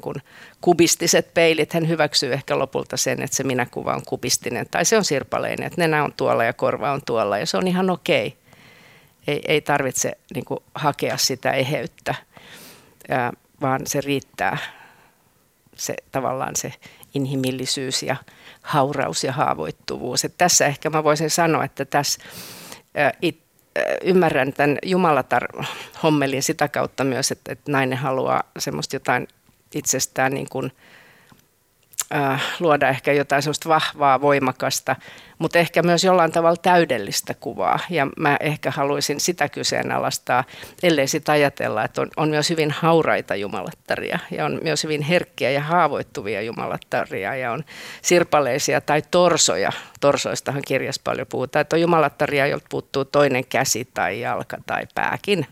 B: kubistiset peilit, hän hyväksyy ehkä lopulta sen, että se minäkuva on kubistinen tai se on sirpaleinen, että nenä on tuolla ja korva on tuolla ja se on ihan okei. Ei, ei tarvitse niin kuin hakea sitä eheyttä, ja, vaan se riittää se tavallaan se inhimillisyys ja hauraus ja haavoittuvuus. Et tässä ehkä mä voisin sanoa, että tässä it, ymmärrän tämän Jumalatar-hommelin sitä kautta myös, että, että nainen haluaa semmoista jotain itsestään niin kuin – äh, luoda ehkä jotain sellaista vahvaa, voimakasta, mutta ehkä myös jollain tavalla täydellistä kuvaa. Ja mä ehkä haluaisin sitä kyseenalaistaa, ellei sitä ajatella, että on, on myös hyvin hauraita jumalattaria ja on myös hyvin herkkiä ja haavoittuvia jumalattaria ja on sirpaleisia tai torsoja. Torsoistahan kirjassa paljon puhutaan, että on jumalattaria, jolta puuttuu toinen käsi tai jalka tai pääkin.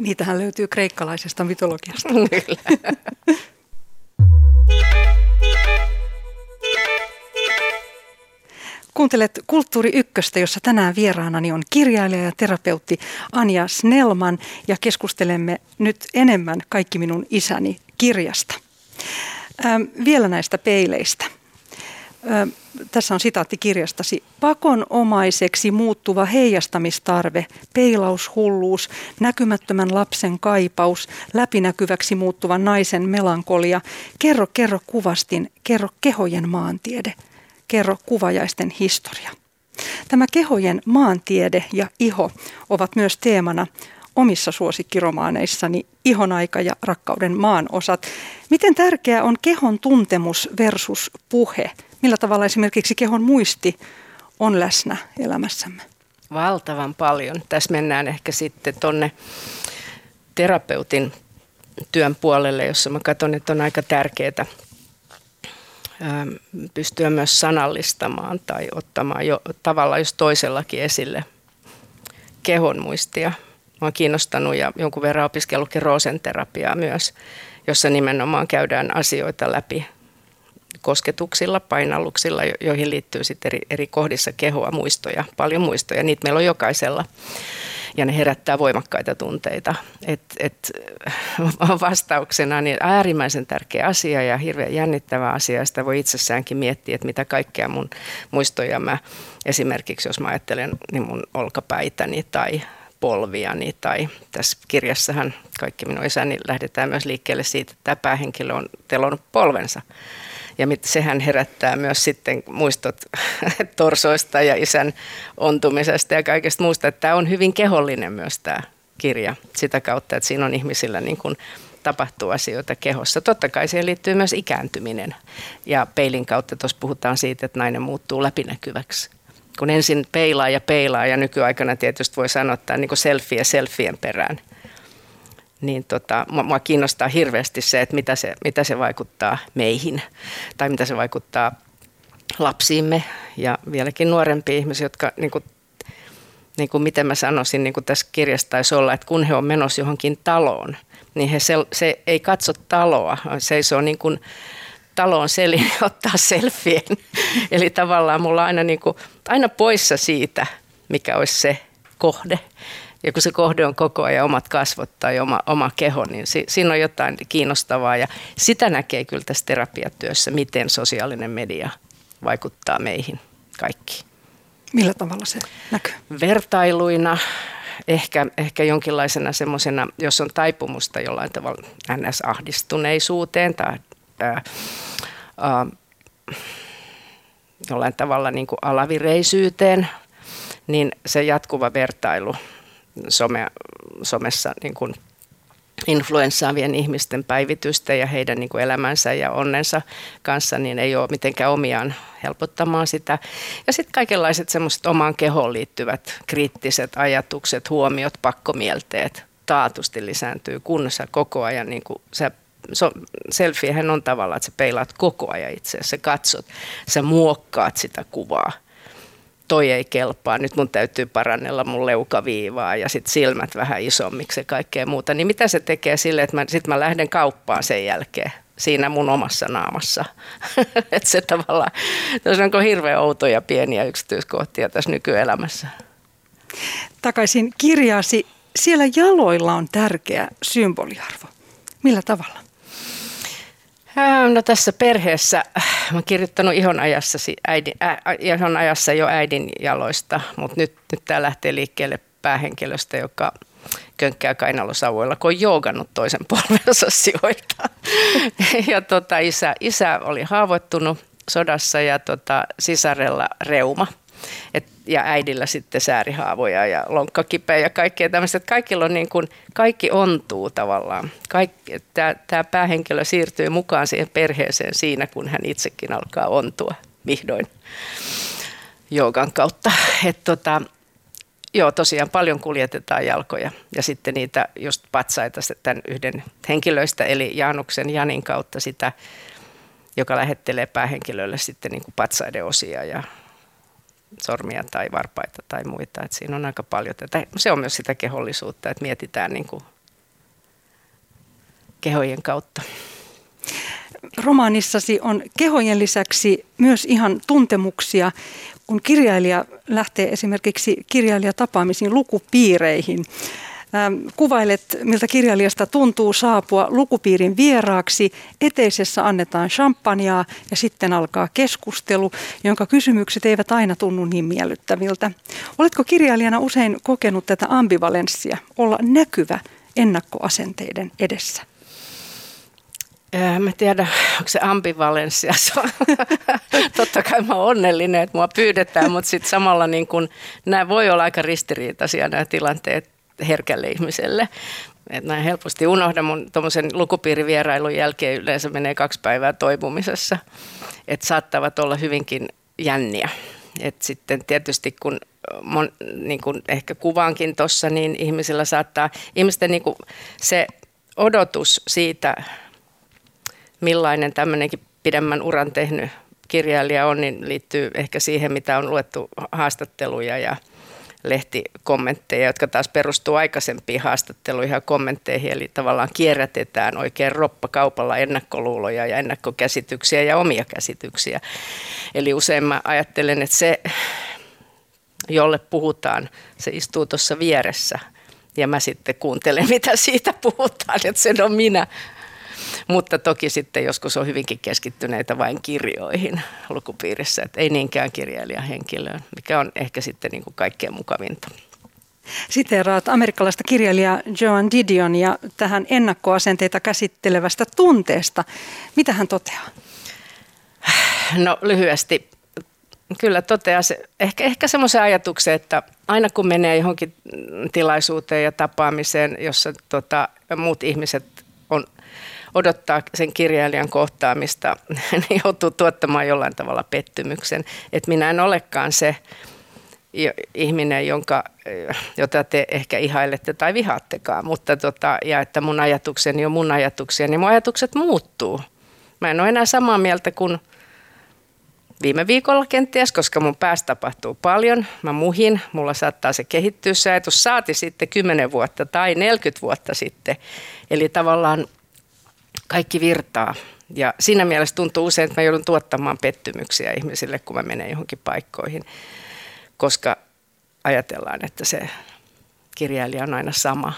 A: Niitähän löytyy kreikkalaisesta mytologiasta. (laughs)
B: Kyllä.
A: Kuuntelet Kulttuuri Ykköstä, jossa tänään vieraanani on kirjailija ja terapeutti Anja Snellman ja keskustelemme nyt enemmän Kaikki minun isäni kirjasta. Ähm, vielä näistä peileistä. Ähm, tässä on sitaatti kirjastasi. Pakonomaiseksi muuttuva heijastamistarve, peilaushulluus, näkymättömän lapsen kaipaus, läpinäkyväksi muuttuvan naisen melankolia. Kerro, kerro kuvastin, kerro kehojen maantiede – kerro kuvajaisten historia. Tämä kehojen maantiede ja iho ovat myös teemana omissa suosikkiromaaneissani Ihon aika ja rakkauden maan osat. Miten tärkeää on kehon tuntemus versus puhe? Millä tavalla esimerkiksi kehon muisti on läsnä elämässämme?
B: Valtavan paljon. Tässä mennään ehkä sitten tuonne terapeutin työn puolelle, jossa mä katson, että on aika tärkeää Ähm, pystyä myös sanallistamaan tai ottamaan jo tavallaan jos toisellakin esille kehon muistia. Mä oon kiinnostanut ja jonkun verran opiskellut roosenterapiaa myös, jossa nimenomaan käydään asioita läpi kosketuksilla, painalluksilla, joihin liittyy sitten eri, eri kohdissa kehoa muistoja, paljon muistoja. Niitä meillä on jokaisella ja ne herättää voimakkaita tunteita. Et, et, (laughs) vastauksena niin äärimmäisen tärkeä asia ja hirveän jännittävä asia. Sitä voi itsessäänkin miettiä, että mitä kaikkea mun muistoja mä esimerkiksi, jos mä ajattelen niin mun olkapäitäni tai polviani tai tässä kirjassahan kaikki minun isäni lähdetään myös liikkeelle siitä, että tämä päähenkilö on telonut polvensa Ja mit, sehän herättää myös sitten muistot (laughs) torsoista ja isän ontumisesta ja kaikesta muusta. Että tämä on hyvin kehollinen myös tämä kirja sitä kautta, että siinä on ihmisillä niin kuin tapahtuu asioita kehossa. Totta kai siihen liittyy myös ikääntyminen. Ja peilin kautta tuossa puhutaan siitä, että nainen muuttuu läpinäkyväksi. Kun ensin peilaa ja peilaa ja nykyaikana tietysti voi sanoa, että niin selfie selfien perään. Niin tota, mua kiinnostaa hirveästi se, että mitä se, mitä se vaikuttaa meihin tai mitä se vaikuttaa lapsiimme ja vieläkin nuorempiin ihmisiin, jotka niin kuin, niin kuin miten mä sanoisin, niin kuin tässä kirjassa taisi olla, että kun he on menossa johonkin taloon – niin he se, se ei katso taloa, seisoo niin kuin taloon selin (laughs) ottaa selfien. (laughs) Eli tavallaan mulla aina, niin kuin, aina poissa siitä, mikä olisi se kohde. Ja kun se kohde on koko ajan omat kasvot tai oma, oma keho, niin si, siinä on jotain kiinnostavaa. Ja sitä näkee kyllä tässä terapiatyössä, miten sosiaalinen media vaikuttaa meihin kaikkiin.
A: Millä tavalla se näkyy?
B: Vertailuina, ehkä, ehkä jonkinlaisena semmoisena, jos on taipumusta jollain tavalla NS-ahdistuneisuuteen tai ää, ää, jollain tavalla niin kuin alavireisyyteen, niin se jatkuva vertailu some, somessa niin kuin influenssaavien ihmisten päivitystä ja heidän niin kuin elämänsä ja onnensa kanssa, niin ei ole mitenkään omiaan helpottamaan sitä. Ja sitten kaikenlaiset semmoiset omaan kehoon liittyvät kriittiset ajatukset, huomiot, pakkomielteet taatusti lisääntyy, kun sä koko ajan niin kuin sä so, selfiehän on tavallaan, että sä peilaat koko ajan itse, sä katsot, sä muokkaat sitä kuvaa – toi ei kelpaa, nyt mun täytyy parannella mun leukaviivaa ja sitten silmät vähän isommiksi ja kaikkea muuta. Niin mitä se tekee sille, että mä, sit mä lähden kauppaan sen jälkeen siinä mun omassa naamassa. (laughs) että se tavallaan, tässä onko hirveän outoja pieniä yksityiskohtia tässä nykyelämässä.
A: Takaisin kirjaasi. Siellä jaloilla on tärkeä symboliarvo. Millä tavalla?
B: No tässä perheessä, mä oon kirjoittanut ihon ajassa, äidin, äh, ihon ajassa jo äidin jaloista, mutta nyt, nyt tämä lähtee liikkeelle päähenkilöstä, joka könkkää kainalosauvoilla, kun on joogannut toisen (laughs) polvensa sijoita. ja tota, isä, isä oli haavoittunut sodassa ja tota, sisarella reuma. Et, ja äidillä sitten säärihaavoja ja lonkkakipeä ja kaikkea tämmöistä. Että kaikilla on niin kuin, kaikki ontuu tavallaan. Tämä päähenkilö siirtyy mukaan siihen perheeseen siinä, kun hän itsekin alkaa ontua vihdoin joogan kautta. Et tota, joo, tosiaan paljon kuljetetaan jalkoja ja sitten niitä just patsaita tämän yhden henkilöistä, eli Jaanuksen Janin kautta sitä, joka lähettelee päähenkilölle sitten niin kuin patsaiden osia ja sormia tai varpaita tai muita. Et siinä on aika paljon tätä. Se on myös sitä kehollisuutta, että mietitään niin kuin kehojen kautta.
A: Romaanissasi on kehojen lisäksi myös ihan tuntemuksia, kun kirjailija lähtee esimerkiksi kirjailijatapaamisiin lukupiireihin. Ähm, kuvailet, miltä kirjailijasta tuntuu saapua lukupiirin vieraaksi. Eteisessä annetaan champagnea ja sitten alkaa keskustelu, jonka kysymykset eivät aina tunnu niin miellyttäviltä. Oletko kirjailijana usein kokenut tätä ambivalenssia, olla näkyvä ennakkoasenteiden edessä?
B: Mä tiedän, onko se ambivalenssia. (laughs) Totta kai mä oon onnellinen, että mua pyydetään, mutta sitten samalla niin kun, nämä voi olla aika ristiriitaisia nämä tilanteet herkälle ihmiselle. Et näin helposti unohdan mun tuommoisen lukupiirivierailun jälkeen yleensä menee kaksi päivää toipumisessa. Että saattavat olla hyvinkin jänniä. Et sitten tietysti kun, mon, niin kun ehkä kuvaankin tuossa, niin ihmisillä saattaa, ihmisten niin se odotus siitä, millainen tämmöinenkin pidemmän uran tehnyt kirjailija on, niin liittyy ehkä siihen, mitä on luettu haastatteluja ja lehtikommentteja, jotka taas perustuu aikaisempiin haastatteluihin ja kommentteihin, eli tavallaan kierrätetään oikein roppakaupalla ennakkoluuloja ja ennakkokäsityksiä ja omia käsityksiä. Eli usein mä ajattelen, että se, jolle puhutaan, se istuu tuossa vieressä ja mä sitten kuuntelen, mitä siitä puhutaan, että sen on minä mutta toki sitten joskus on hyvinkin keskittyneitä vain kirjoihin lukupiirissä, että ei niinkään kirjailijahenkilöön, mikä on ehkä sitten niin kuin kaikkein mukavinta.
A: Siteeraat amerikkalaista kirjailijaa Joan Didionia tähän ennakkoasenteita käsittelevästä tunteesta. Mitä hän toteaa?
B: no lyhyesti kyllä toteaa se, ehkä, ehkä semmoisen ajatuksen, että aina kun menee johonkin tilaisuuteen ja tapaamiseen, jossa tota, muut ihmiset odottaa sen kirjailijan kohtaamista, (laughs) niin joutuu tuottamaan jollain tavalla pettymyksen. Että minä en olekaan se ihminen, jonka, jota te ehkä ihailette tai vihaattekaan, mutta tota, ja että mun ajatukseni on mun ajatuksia, niin mun ajatukset muuttuu. Mä en ole enää samaa mieltä kuin viime viikolla kenties, koska mun päästä tapahtuu paljon. Mä muhin, mulla saattaa se kehittyä se ajatus saati sitten 10 vuotta tai 40 vuotta sitten. Eli tavallaan kaikki virtaa. Ja siinä mielessä tuntuu usein, että mä joudun tuottamaan pettymyksiä ihmisille, kun mä menen johonkin paikkoihin, koska ajatellaan, että se kirjailija on aina sama.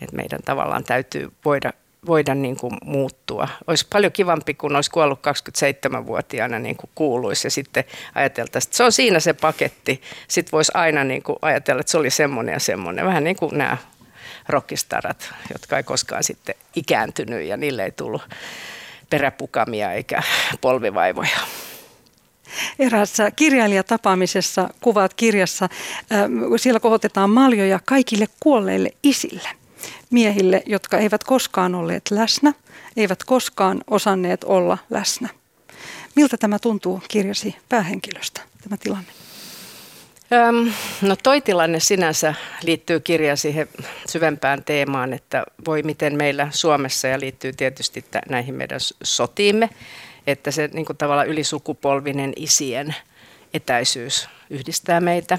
B: Että meidän tavallaan täytyy voida voida niin kuin muuttua. Olisi paljon kivampi, kun olisi kuollut 27-vuotiaana niin kuin kuuluisi ja sitten ajateltaisiin, että se on siinä se paketti. Sitten voisi aina niin kuin ajatella, että se oli semmoinen ja semmoinen. Vähän niin kuin nämä rockistarat, jotka ei koskaan sitten ikääntynyt ja niille ei tullut peräpukamia eikä polvivaivoja.
A: Eräässä kirjailijatapaamisessa kuvaat kirjassa, siellä kohotetaan maljoja kaikille kuolleille isille miehille, jotka eivät koskaan olleet läsnä, eivät koskaan osanneet olla läsnä. Miltä tämä tuntuu kirjasi päähenkilöstä, tämä tilanne?
B: Öm, no toi tilanne sinänsä liittyy kirja siihen syvempään teemaan, että voi miten meillä Suomessa ja liittyy tietysti näihin meidän sotiimme, että se niin kuin tavallaan ylisukupolvinen isien etäisyys yhdistää meitä.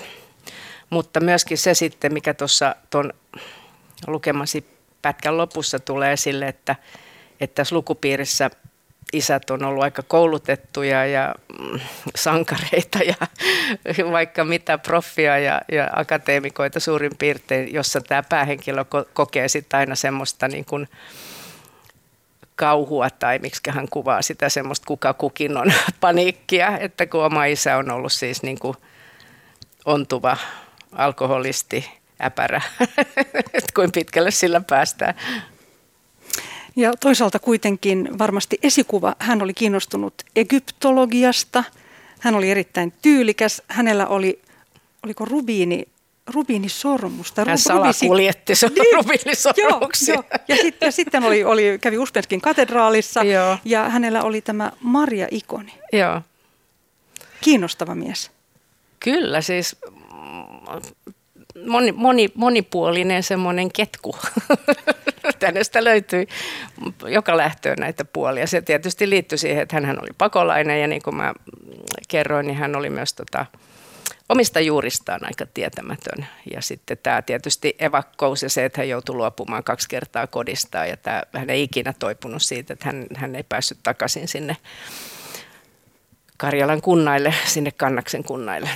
B: Mutta myöskin se sitten, mikä tuossa tuon lukemasi pätkän lopussa tulee esille, että, että tässä lukupiirissä isät on ollut aika koulutettuja ja mm, sankareita ja (laughs) vaikka mitä proffia ja, ja akateemikoita suurin piirtein, jossa tämä päähenkilö kokee sitten aina semmoista niin kuin kauhua tai miksi hän kuvaa sitä semmoista kuka kukin on (laughs) paniikkia, että kun oma isä on ollut siis niin kuin ontuva alkoholisti, äpärä, (laughs) että kuin pitkälle sillä päästään.
A: Ja toisaalta kuitenkin varmasti esikuva, hän oli kiinnostunut egyptologiasta, hän oli erittäin tyylikäs, hänellä oli, oliko rubiini, rubiinisormus.
B: Hän salakuljetti se niin, rubiinisormuksia. Joo,
A: joo. Ja, sit, ja sitten oli, oli, kävi Uspenskin katedraalissa joo. ja hänellä oli tämä Maria-ikoni.
B: Joo.
A: Kiinnostava mies.
B: Kyllä, siis moni, moni, monipuolinen semmoinen ketku. (laughs) Hänestä löytyi joka lähtöön näitä puolia. Se tietysti liittyi siihen, että hän oli pakolainen ja niin kuin mä kerroin, niin hän oli myös tota, omista juuristaan aika tietämätön. Ja sitten tämä tietysti evakkous ja se, että hän joutui luopumaan kaksi kertaa kodistaan ja tämä, hän ei ikinä toipunut siitä, että hän, hän ei päässyt takaisin sinne Karjalan kunnaille, sinne Kannaksen kunnaille.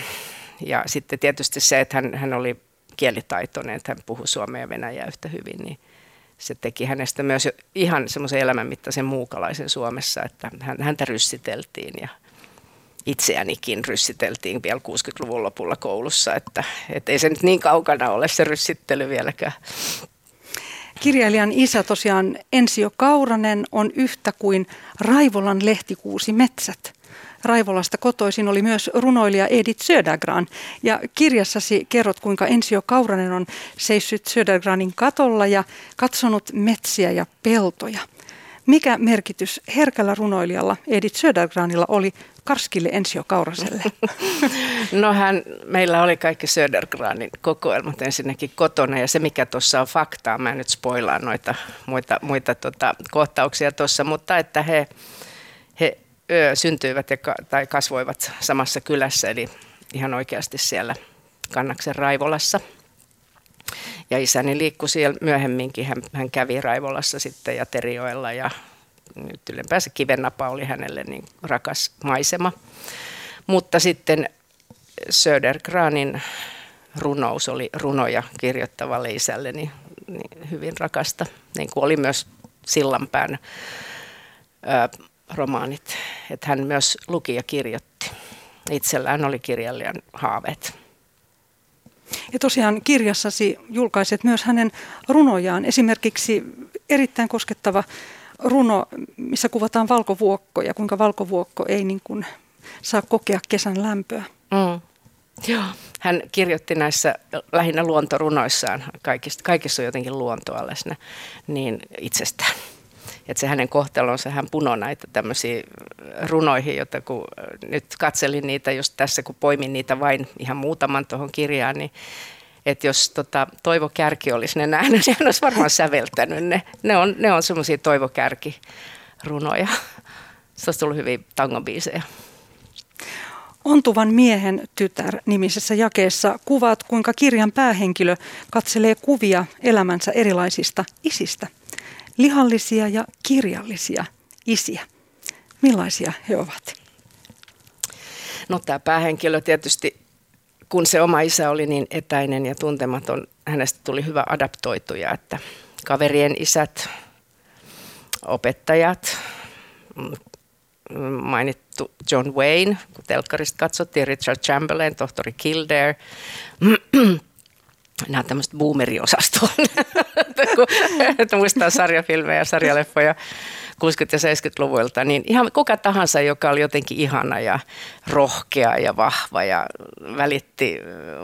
B: Ja sitten tietysti se, että hän, hän oli kielitaitoinen, että hän puhui suomea ja venäjää yhtä hyvin, niin se teki hänestä myös ihan semmoisen elämänmittaisen muukalaisen Suomessa, että häntä ryssiteltiin ja itseänikin ryssiteltiin vielä 60-luvun lopulla koulussa, että, että ei se nyt niin kaukana ole se ryssittely vieläkään.
A: Kirjailijan isä tosiaan Ensio Kauranen on yhtä kuin Raivolan lehtikuusi metsät. Raivolasta kotoisin oli myös runoilija Edith Södergran. Ja kirjassasi kerrot, kuinka Ensio Kauranen on seissyt Södergranin katolla ja katsonut metsiä ja peltoja. Mikä merkitys herkällä runoilijalla Edith Södergranilla oli Karskille Ensio Kauraselle? (laughs)
B: No hän, meillä oli kaikki Södergranin kokoelmat ensinnäkin kotona ja se mikä tuossa on faktaa, mä en nyt spoilaan noita muita, muita tota, kohtauksia tuossa, mutta että he, syntyivät ja, tai kasvoivat samassa kylässä, eli ihan oikeasti siellä Kannaksen Raivolassa. Ja isäni liikkui siellä myöhemminkin, hän, hän kävi Raivolassa sitten ja Terioella ja nyt ylempäänsä Kivennapa oli hänelle niin rakas maisema. Mutta sitten Södergranin runous oli runoja kirjoittavalle isälle niin, niin hyvin rakasta, niin kuin oli myös Sillanpään romaanit. Että hän myös luki ja kirjoitti. Itsellään oli kirjailijan haaveet.
A: Ja tosiaan kirjassasi julkaiset myös hänen runojaan. Esimerkiksi erittäin koskettava runo, missä kuvataan valkovuokko ja kuinka valkovuokko ei niin kuin saa kokea kesän lämpöä. Mm.
B: Joo. Hän kirjoitti näissä lähinnä luontorunoissaan, kaikissa, kaikissa on jotenkin luontoa läsnä, niin itsestään. Että se hänen kohtalonsa, hän punoi näitä tämmöisiä runoihin, joita kun nyt katselin niitä just tässä, kun poimin niitä vain ihan muutaman tuohon kirjaan, niin että jos tota, Toivo Kärki olisi ne nähnyt, (laughs) niin hän olisi varmaan säveltänyt ne. Ne on, ne on semmoisia Toivo Kärki-runoja. Se olisi tullut hyvin tangobiisejä.
A: Ontuvan miehen tytär nimisessä jakeessa kuvaat, kuinka kirjan päähenkilö katselee kuvia elämänsä erilaisista isistä. Lihallisia ja kirjallisia isiä. Millaisia he ovat?
B: No tämä päähenkilö tietysti, kun se oma isä oli niin etäinen ja tuntematon, hänestä tuli hyvä adaptoituja, että kaverien isät, opettajat, mainittu John Wayne, kun telkkarista katsottiin, Richard Chamberlain, tohtori Kildare, (clears throat) nämä tämmöiset boomeriosastoon, (laughs) että muistaa sarjafilmejä ja sarjaleffoja 60- ja 70-luvulta, niin ihan kuka tahansa, joka oli jotenkin ihana ja rohkea ja vahva ja välitti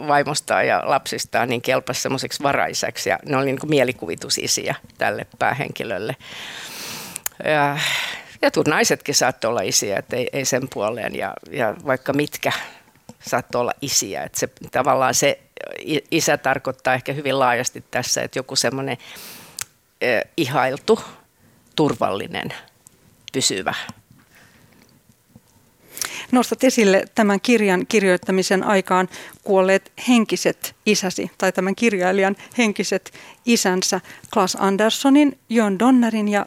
B: vaimostaan ja lapsistaan, niin kelpasi semmoiseksi varaiseksi ja ne oli niin kuin mielikuvitusisiä tälle päähenkilölle. Ja Jotkut naisetkin saattoi olla isiä, että ei, ei sen puoleen ja, ja vaikka mitkä saattoi olla isiä. Että se, tavallaan se isä tarkoittaa ehkä hyvin laajasti tässä, että joku semmoinen eh, ihailtu, turvallinen, pysyvä.
A: Nostat esille tämän kirjan kirjoittamisen aikaan kuolleet henkiset isäsi, tai tämän kirjailijan henkiset isänsä, Klaas Anderssonin, Jön Donnerin ja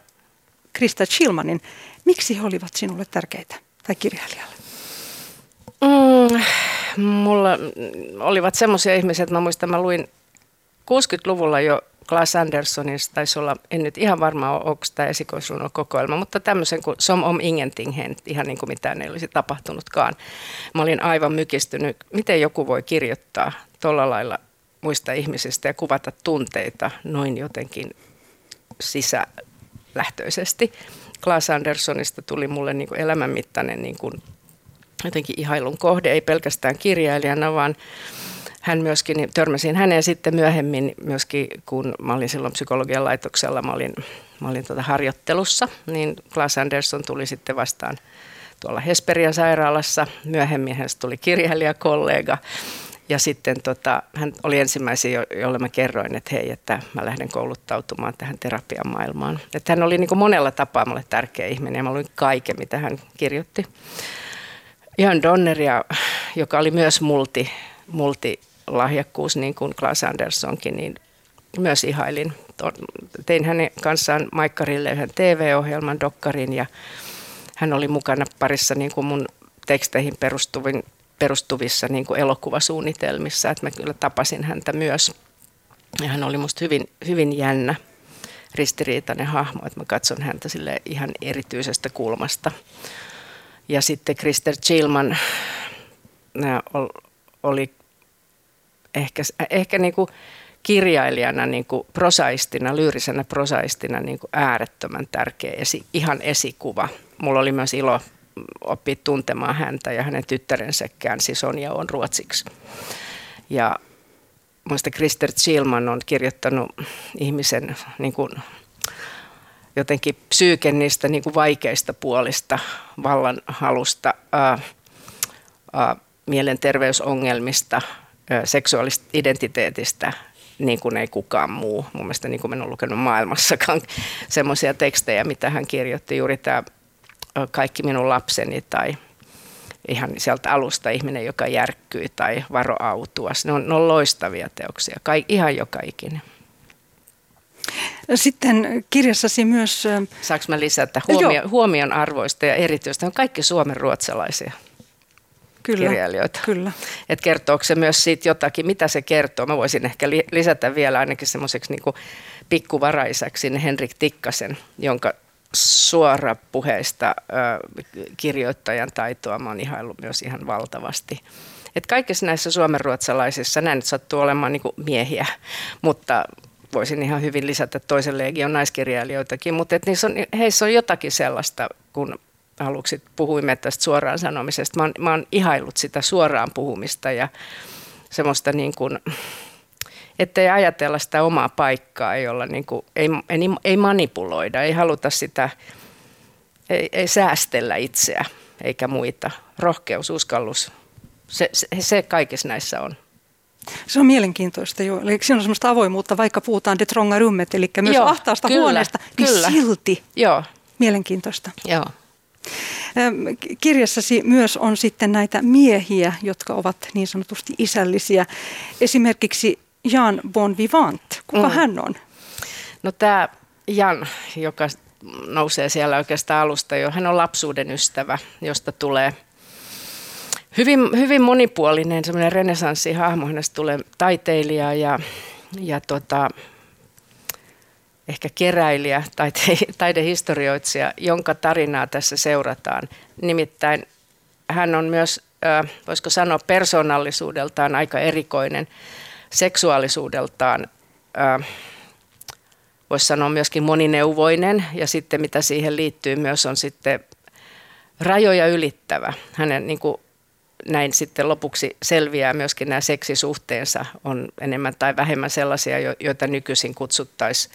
A: Krista Schilmanin. Miksi he olivat sinulle tärkeitä tai kirjailijalle?
B: Mm, mulla olivat semmoisia ihmisiä, että mä muistan, mä luin 60-luvulla jo Klaas Anderssonista, taisi olla, en nyt ihan varma ole, onko tämä esikoisrunon kokoelma, mutta tämmöisen kuin Som om ingenting hen, ihan niin kuin mitään ei olisi tapahtunutkaan. Mä olin aivan mykistynyt, miten joku voi kirjoittaa tuolla lailla muista ihmisistä ja kuvata tunteita noin jotenkin sisälähtöisesti. Klaas Anderssonista tuli mulle niin kuin elämänmittainen niin kuin jotenkin ihailun kohde, ei pelkästään kirjailijana, vaan hän myöskin, niin törmäsin häneen sitten myöhemmin myöskin, kun mä olin silloin psykologian laitoksella, mä olin, mä olin tuota harjoittelussa, niin Klaas Andersson tuli sitten vastaan tuolla Hesperian sairaalassa. Myöhemmin hän tuli kirjailijakollega ja sitten tota, hän oli ensimmäisiä, jolle mä kerroin, että hei, että mä lähden kouluttautumaan tähän terapian maailmaan. Että hän oli niin monella tapaa mulle tärkeä ihminen ja mä luin kaiken, mitä hän kirjoitti. Jan Donneria, joka oli myös multi, multilahjakkuus, niin kuin Klaas Anderssonkin, niin myös ihailin. Tein hänen kanssaan Maikkarille yhden TV-ohjelman, Dokkarin, ja hän oli mukana parissa niin kuin mun teksteihin perustuvin perustuvissa niin kuin elokuvasuunnitelmissa, että mä kyllä tapasin häntä myös. Ja hän oli musta hyvin, hyvin jännä, ristiriitainen hahmo, että mä katson häntä sille ihan erityisestä kulmasta. Ja sitten Krister Chilman oli ehkä, ehkä niin kuin kirjailijana, niin kuin prosaistina, lyyrisenä prosaistina niin kuin äärettömän tärkeä, esi, ihan esikuva. Mulla oli myös ilo oppia tuntemaan häntä ja hänen tyttärensä käänsi Sonja on ruotsiksi. Ja muista Krister Chilman on kirjoittanut ihmisen niin kuin, jotenkin psyyken niistä niin kuin vaikeista puolista, vallan halusta, ää, ää, mielenterveysongelmista, ää, seksuaalista identiteetistä, niin kuin ei kukaan muu. Mun mielestä niin kuin en ole lukenut maailmassakaan (laughs) semmoisia tekstejä, mitä hän kirjoitti. Juuri tämä kaikki minun lapseni tai ihan sieltä alusta ihminen, joka järkkyy tai varo autuas. Ne on, ne on loistavia teoksia, Kaik, ihan joka ikinen.
A: Sitten kirjassasi myös...
B: Saanko mä lisätä huomio, huomion arvoista ja erityistä? On kaikki suomen ruotsalaisia kyllä, kirjailijoita.
A: Kyllä.
B: Et kertooko se myös siitä jotakin, mitä se kertoo? Mä voisin ehkä lisätä vielä ainakin semmoiseksi niin pikkuvaraiseksi Henrik Tikkasen, jonka suora puheista kirjoittajan taitoa mä oon ihaillut myös ihan valtavasti. Et kaikissa näissä suomenruotsalaisissa, nämä nyt sattuu olemaan niin miehiä, mutta voisin ihan hyvin lisätä toisen legion naiskirjailijoitakin, mutta et niissä on, heissä on jotakin sellaista, kun aluksi puhuimme tästä suoraan sanomisesta. Mä oon, mä oon ihaillut sitä suoraan puhumista ja semmoista niin kuin, ettei ajatella sitä omaa paikkaa, ei, niin kuin, ei, ei, ei manipuloida, ei haluta sitä, ei, ei säästellä itseä eikä muita. Rohkeus, uskallus, se, se, se kaikissa näissä on.
A: Se on mielenkiintoista jo. Eli siinä on semmoista avoimuutta, vaikka puhutaan de tronga rummet, eli myös Joo, ahtaasta kyllä, huoneesta, niin kyllä. silti Joo. mielenkiintoista.
B: Joo.
A: Kirjassasi myös on sitten näitä miehiä, jotka ovat niin sanotusti isällisiä. Esimerkiksi Jan Bon Vivant. Kuka mm. hän on?
B: No tämä Jan, joka nousee siellä oikeastaan alusta jo, hän on lapsuuden ystävä, josta tulee hyvin, hyvin monipuolinen semmoinen renesanssihahmo. Hänestä tulee taiteilija ja, ja tota, ehkä keräilijä, taite, taidehistorioitsija, jonka tarinaa tässä seurataan. Nimittäin hän on myös, voisiko sanoa, persoonallisuudeltaan aika erikoinen, seksuaalisuudeltaan, voisi sanoa myöskin monineuvoinen ja sitten mitä siihen liittyy myös on sitten rajoja ylittävä. Hänen niin kuin, näin sitten lopuksi selviää myöskin nämä seksisuhteensa on enemmän tai vähemmän sellaisia, joita nykyisin kutsuttaisiin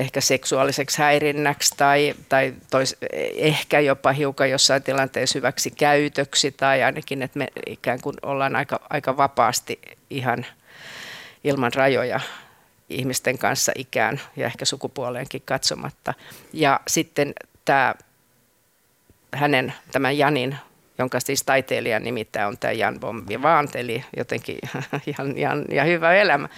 B: ehkä seksuaaliseksi häirinnäksi tai, tai tois, ehkä jopa hiukan jossain tilanteessa hyväksi käytöksi tai ainakin, että me ikään kuin ollaan aika, aika vapaasti ihan ilman rajoja ihmisten kanssa ikään ja ehkä sukupuoleenkin katsomatta. Ja sitten tämä hänen, tämän Janin jonka siis taiteilijan nimittäin on tämä Jan Vivant, eli jotenkin Jan, Jan ja hyvä elämä,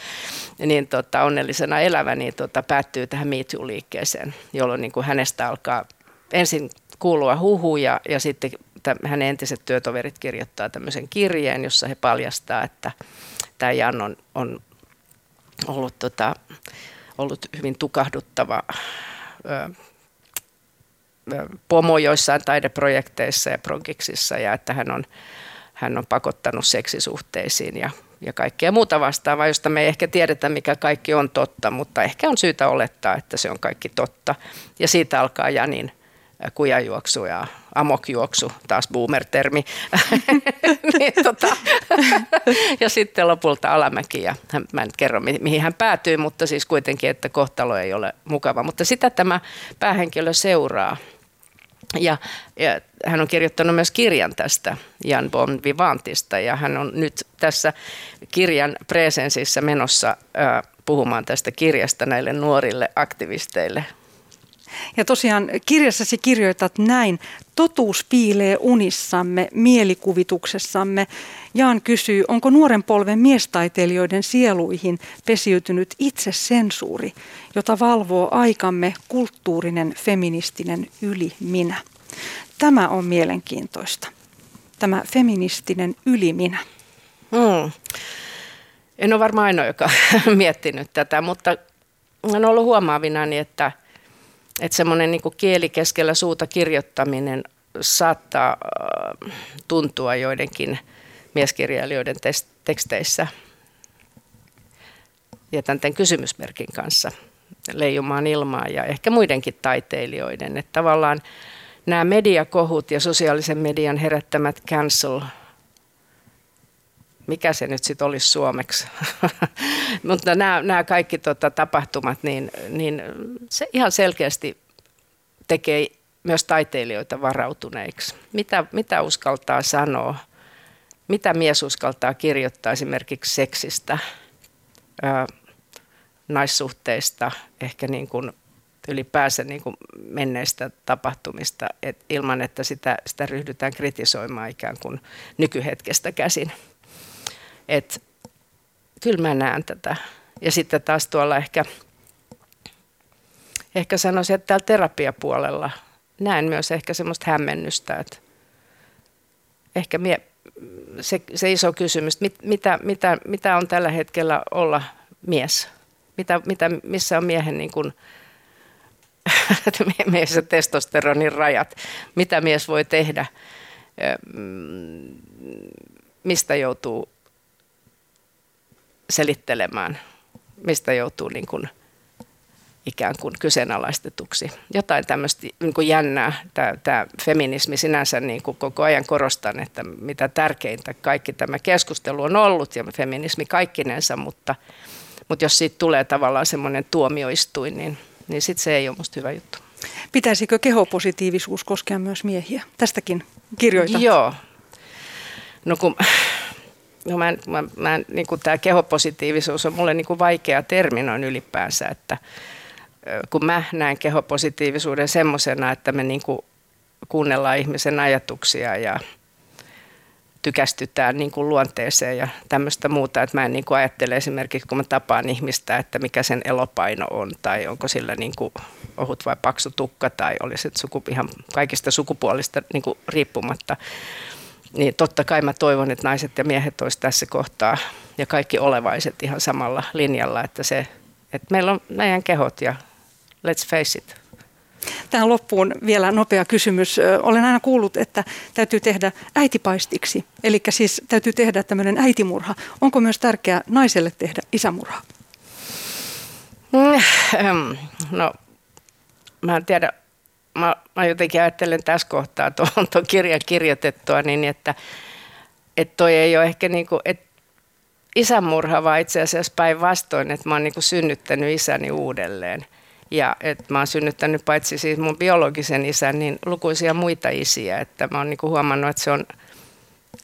B: niin tota, onnellisena elävä, niin tota, päättyy tähän Me liikkeeseen jolloin niin kuin hänestä alkaa ensin kuulua huhuja ja sitten hänen entiset työtoverit kirjoittaa tämmöisen kirjeen, jossa he paljastaa, että tämä Jan on, on ollut, tota, ollut hyvin tukahduttava ö, pomo joissain taideprojekteissa ja progiksissa ja että hän on, hän on pakottanut seksisuhteisiin ja, ja kaikkea muuta vastaavaa, josta me ei ehkä tiedetä, mikä kaikki on totta, mutta ehkä on syytä olettaa, että se on kaikki totta. Ja siitä alkaa Janin kujajuoksu ja amokjuoksu, taas boomer-termi. (laughs) niin, tota. (laughs) ja sitten lopulta alamäki ja hän, mä en kerro mihin hän päätyy, mutta siis kuitenkin, että kohtalo ei ole mukava. Mutta sitä tämä päähenkilö seuraa ja, ja hän on kirjoittanut myös kirjan tästä Jan Bon Vivantista ja hän on nyt tässä kirjan presensissä menossa äh, puhumaan tästä kirjasta näille nuorille aktivisteille.
A: Ja tosiaan kirjassasi kirjoitat näin, totuus piilee unissamme, mielikuvituksessamme. Jaan kysyy, onko nuoren polven miestaiteilijoiden sieluihin pesiytynyt itsesensuuri, jota valvoo aikamme kulttuurinen feministinen yli-minä. Tämä on mielenkiintoista, tämä feministinen yli-minä.
B: Hmm. En ole varmaan ainoa, joka (laughs) miettinyt tätä, mutta olen ollut huomaavinani, että – että semmoinen niin kieli keskellä suuta kirjoittaminen saattaa äh, tuntua joidenkin mieskirjailijoiden teksteissä jätän tämän kysymysmerkin kanssa leijumaan ilmaa ja ehkä muidenkin taiteilijoiden. Että tavallaan nämä mediakohut ja sosiaalisen median herättämät cancel mikä se nyt sitten olisi suomeksi. (laughs) Mutta nämä, nämä kaikki tota, tapahtumat, niin, niin se ihan selkeästi tekee myös taiteilijoita varautuneiksi. Mitä, mitä uskaltaa sanoa? Mitä mies uskaltaa kirjoittaa esimerkiksi seksistä, naissuhteista, ehkä niin kuin ylipäänsä niin kuin menneistä tapahtumista, et ilman että sitä, sitä ryhdytään kritisoimaan ikään kuin nykyhetkestä käsin. Et kyllä mä näen tätä. Ja sitten taas tuolla ehkä, ehkä sanoisin, että täällä terapiapuolella näen myös ehkä semmoista hämmennystä, että ehkä mie, se, se iso kysymys, mit, mitä, mitä, mitä on tällä hetkellä olla mies? Mitä, mitä, missä on miehen niin kuin, (laughs) mies testosteronin rajat? Mitä mies voi tehdä? Mm, mistä joutuu selittelemään, mistä joutuu niin kuin ikään kuin kyseenalaistetuksi. Jotain tämmöistä niin kuin jännää, tämä, tämä feminismi sinänsä niin kuin koko ajan korostan, että mitä tärkeintä kaikki tämä keskustelu on ollut ja feminismi kaikkinensa, mutta, mutta jos siitä tulee tavallaan semmoinen tuomioistuin, niin, niin sitten se ei ole musta hyvä juttu.
A: Pitäisikö kehopositiivisuus koskea myös miehiä? Tästäkin kirjoitat.
B: Joo. No kun no mä, mä, mä, niin tämä kehopositiivisuus on mulle niin vaikea termi noin ylipäänsä, että kun mä näen kehopositiivisuuden semmoisena, että me niin kuin kuunnellaan ihmisen ajatuksia ja tykästytään niin kuin luonteeseen ja tämmöistä muuta, että mä en niin kuin ajattele esimerkiksi, kun mä tapaan ihmistä, että mikä sen elopaino on tai onko sillä niin kuin ohut vai paksu tukka tai olisi suku, ihan kaikista sukupuolista niin kuin riippumatta. Niin totta kai mä toivon, että naiset ja miehet olisivat tässä kohtaa ja kaikki olevaiset ihan samalla linjalla, että, se, että meillä on meidän kehot ja let's face it.
A: Tähän loppuun vielä nopea kysymys. Olen aina kuullut, että täytyy tehdä äitipaistiksi, eli siis täytyy tehdä tämmöinen äitimurha. Onko myös tärkeää naiselle tehdä isämurha?
B: Mm, no, mä en tiedä. Mä, mä jotenkin ajattelen tässä kohtaa tuon, tuon kirjan kirjoitettua niin, että, että toi ei ole ehkä niin kuin, että isämurha, vaan itse asiassa päinvastoin, että mä oon niin kuin synnyttänyt isäni uudelleen. Ja että mä oon synnyttänyt paitsi siis mun biologisen isän, niin lukuisia muita isiä. Että mä oon niinku huomannut, että se on,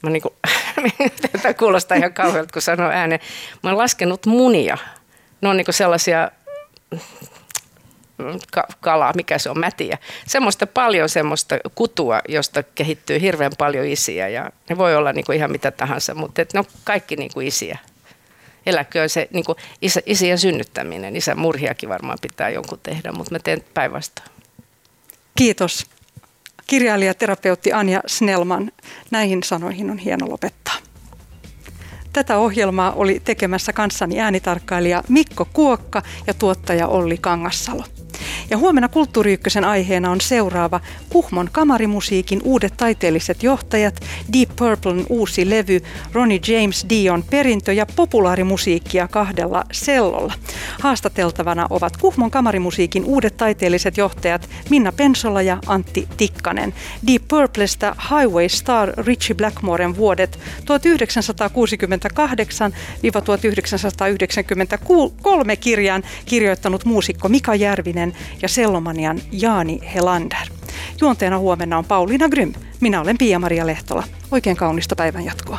B: mä niinku, (laughs) tätä kuulostaa ihan kauhealta, kun sanoo ääneen. Mä oon laskenut munia. Ne on niinku sellaisia ka- kalaa, mikä se on, mätiä. Semmoista paljon semmoista kutua, josta kehittyy hirveän paljon isiä ja ne voi olla niinku ihan mitä tahansa, mutta et ne on kaikki niinku isiä eläköön se niin kuin isä, isien synnyttäminen. Isän murhiakin varmaan pitää jonkun tehdä, mutta mä teen päinvastoin.
A: Kiitos. Kirjailija terapeutti Anja Snellman. Näihin sanoihin on hieno lopettaa. Tätä ohjelmaa oli tekemässä kanssani äänitarkkailija Mikko Kuokka ja tuottaja Olli Kangassalo. Ja huomenna Kulttuuri Ykkösen aiheena on seuraava Kuhmon kamarimusiikin uudet taiteelliset johtajat, Deep Purplen uusi levy, Ronnie James Dion perintö ja populaarimusiikkia kahdella sellolla. Haastateltavana ovat Kuhmon kamarimusiikin uudet taiteelliset johtajat Minna Pensola ja Antti Tikkanen. Deep Purplesta Highway Star Richie Blackmoren vuodet 1968-1993 kirjaan kirjoittanut muusikko Mika Järvinen ja sellomanian Jaani Helander. Juonteena huomenna on Pauliina Grym. Minä olen Pia-Maria Lehtola. Oikein kaunista päivän jatkoa.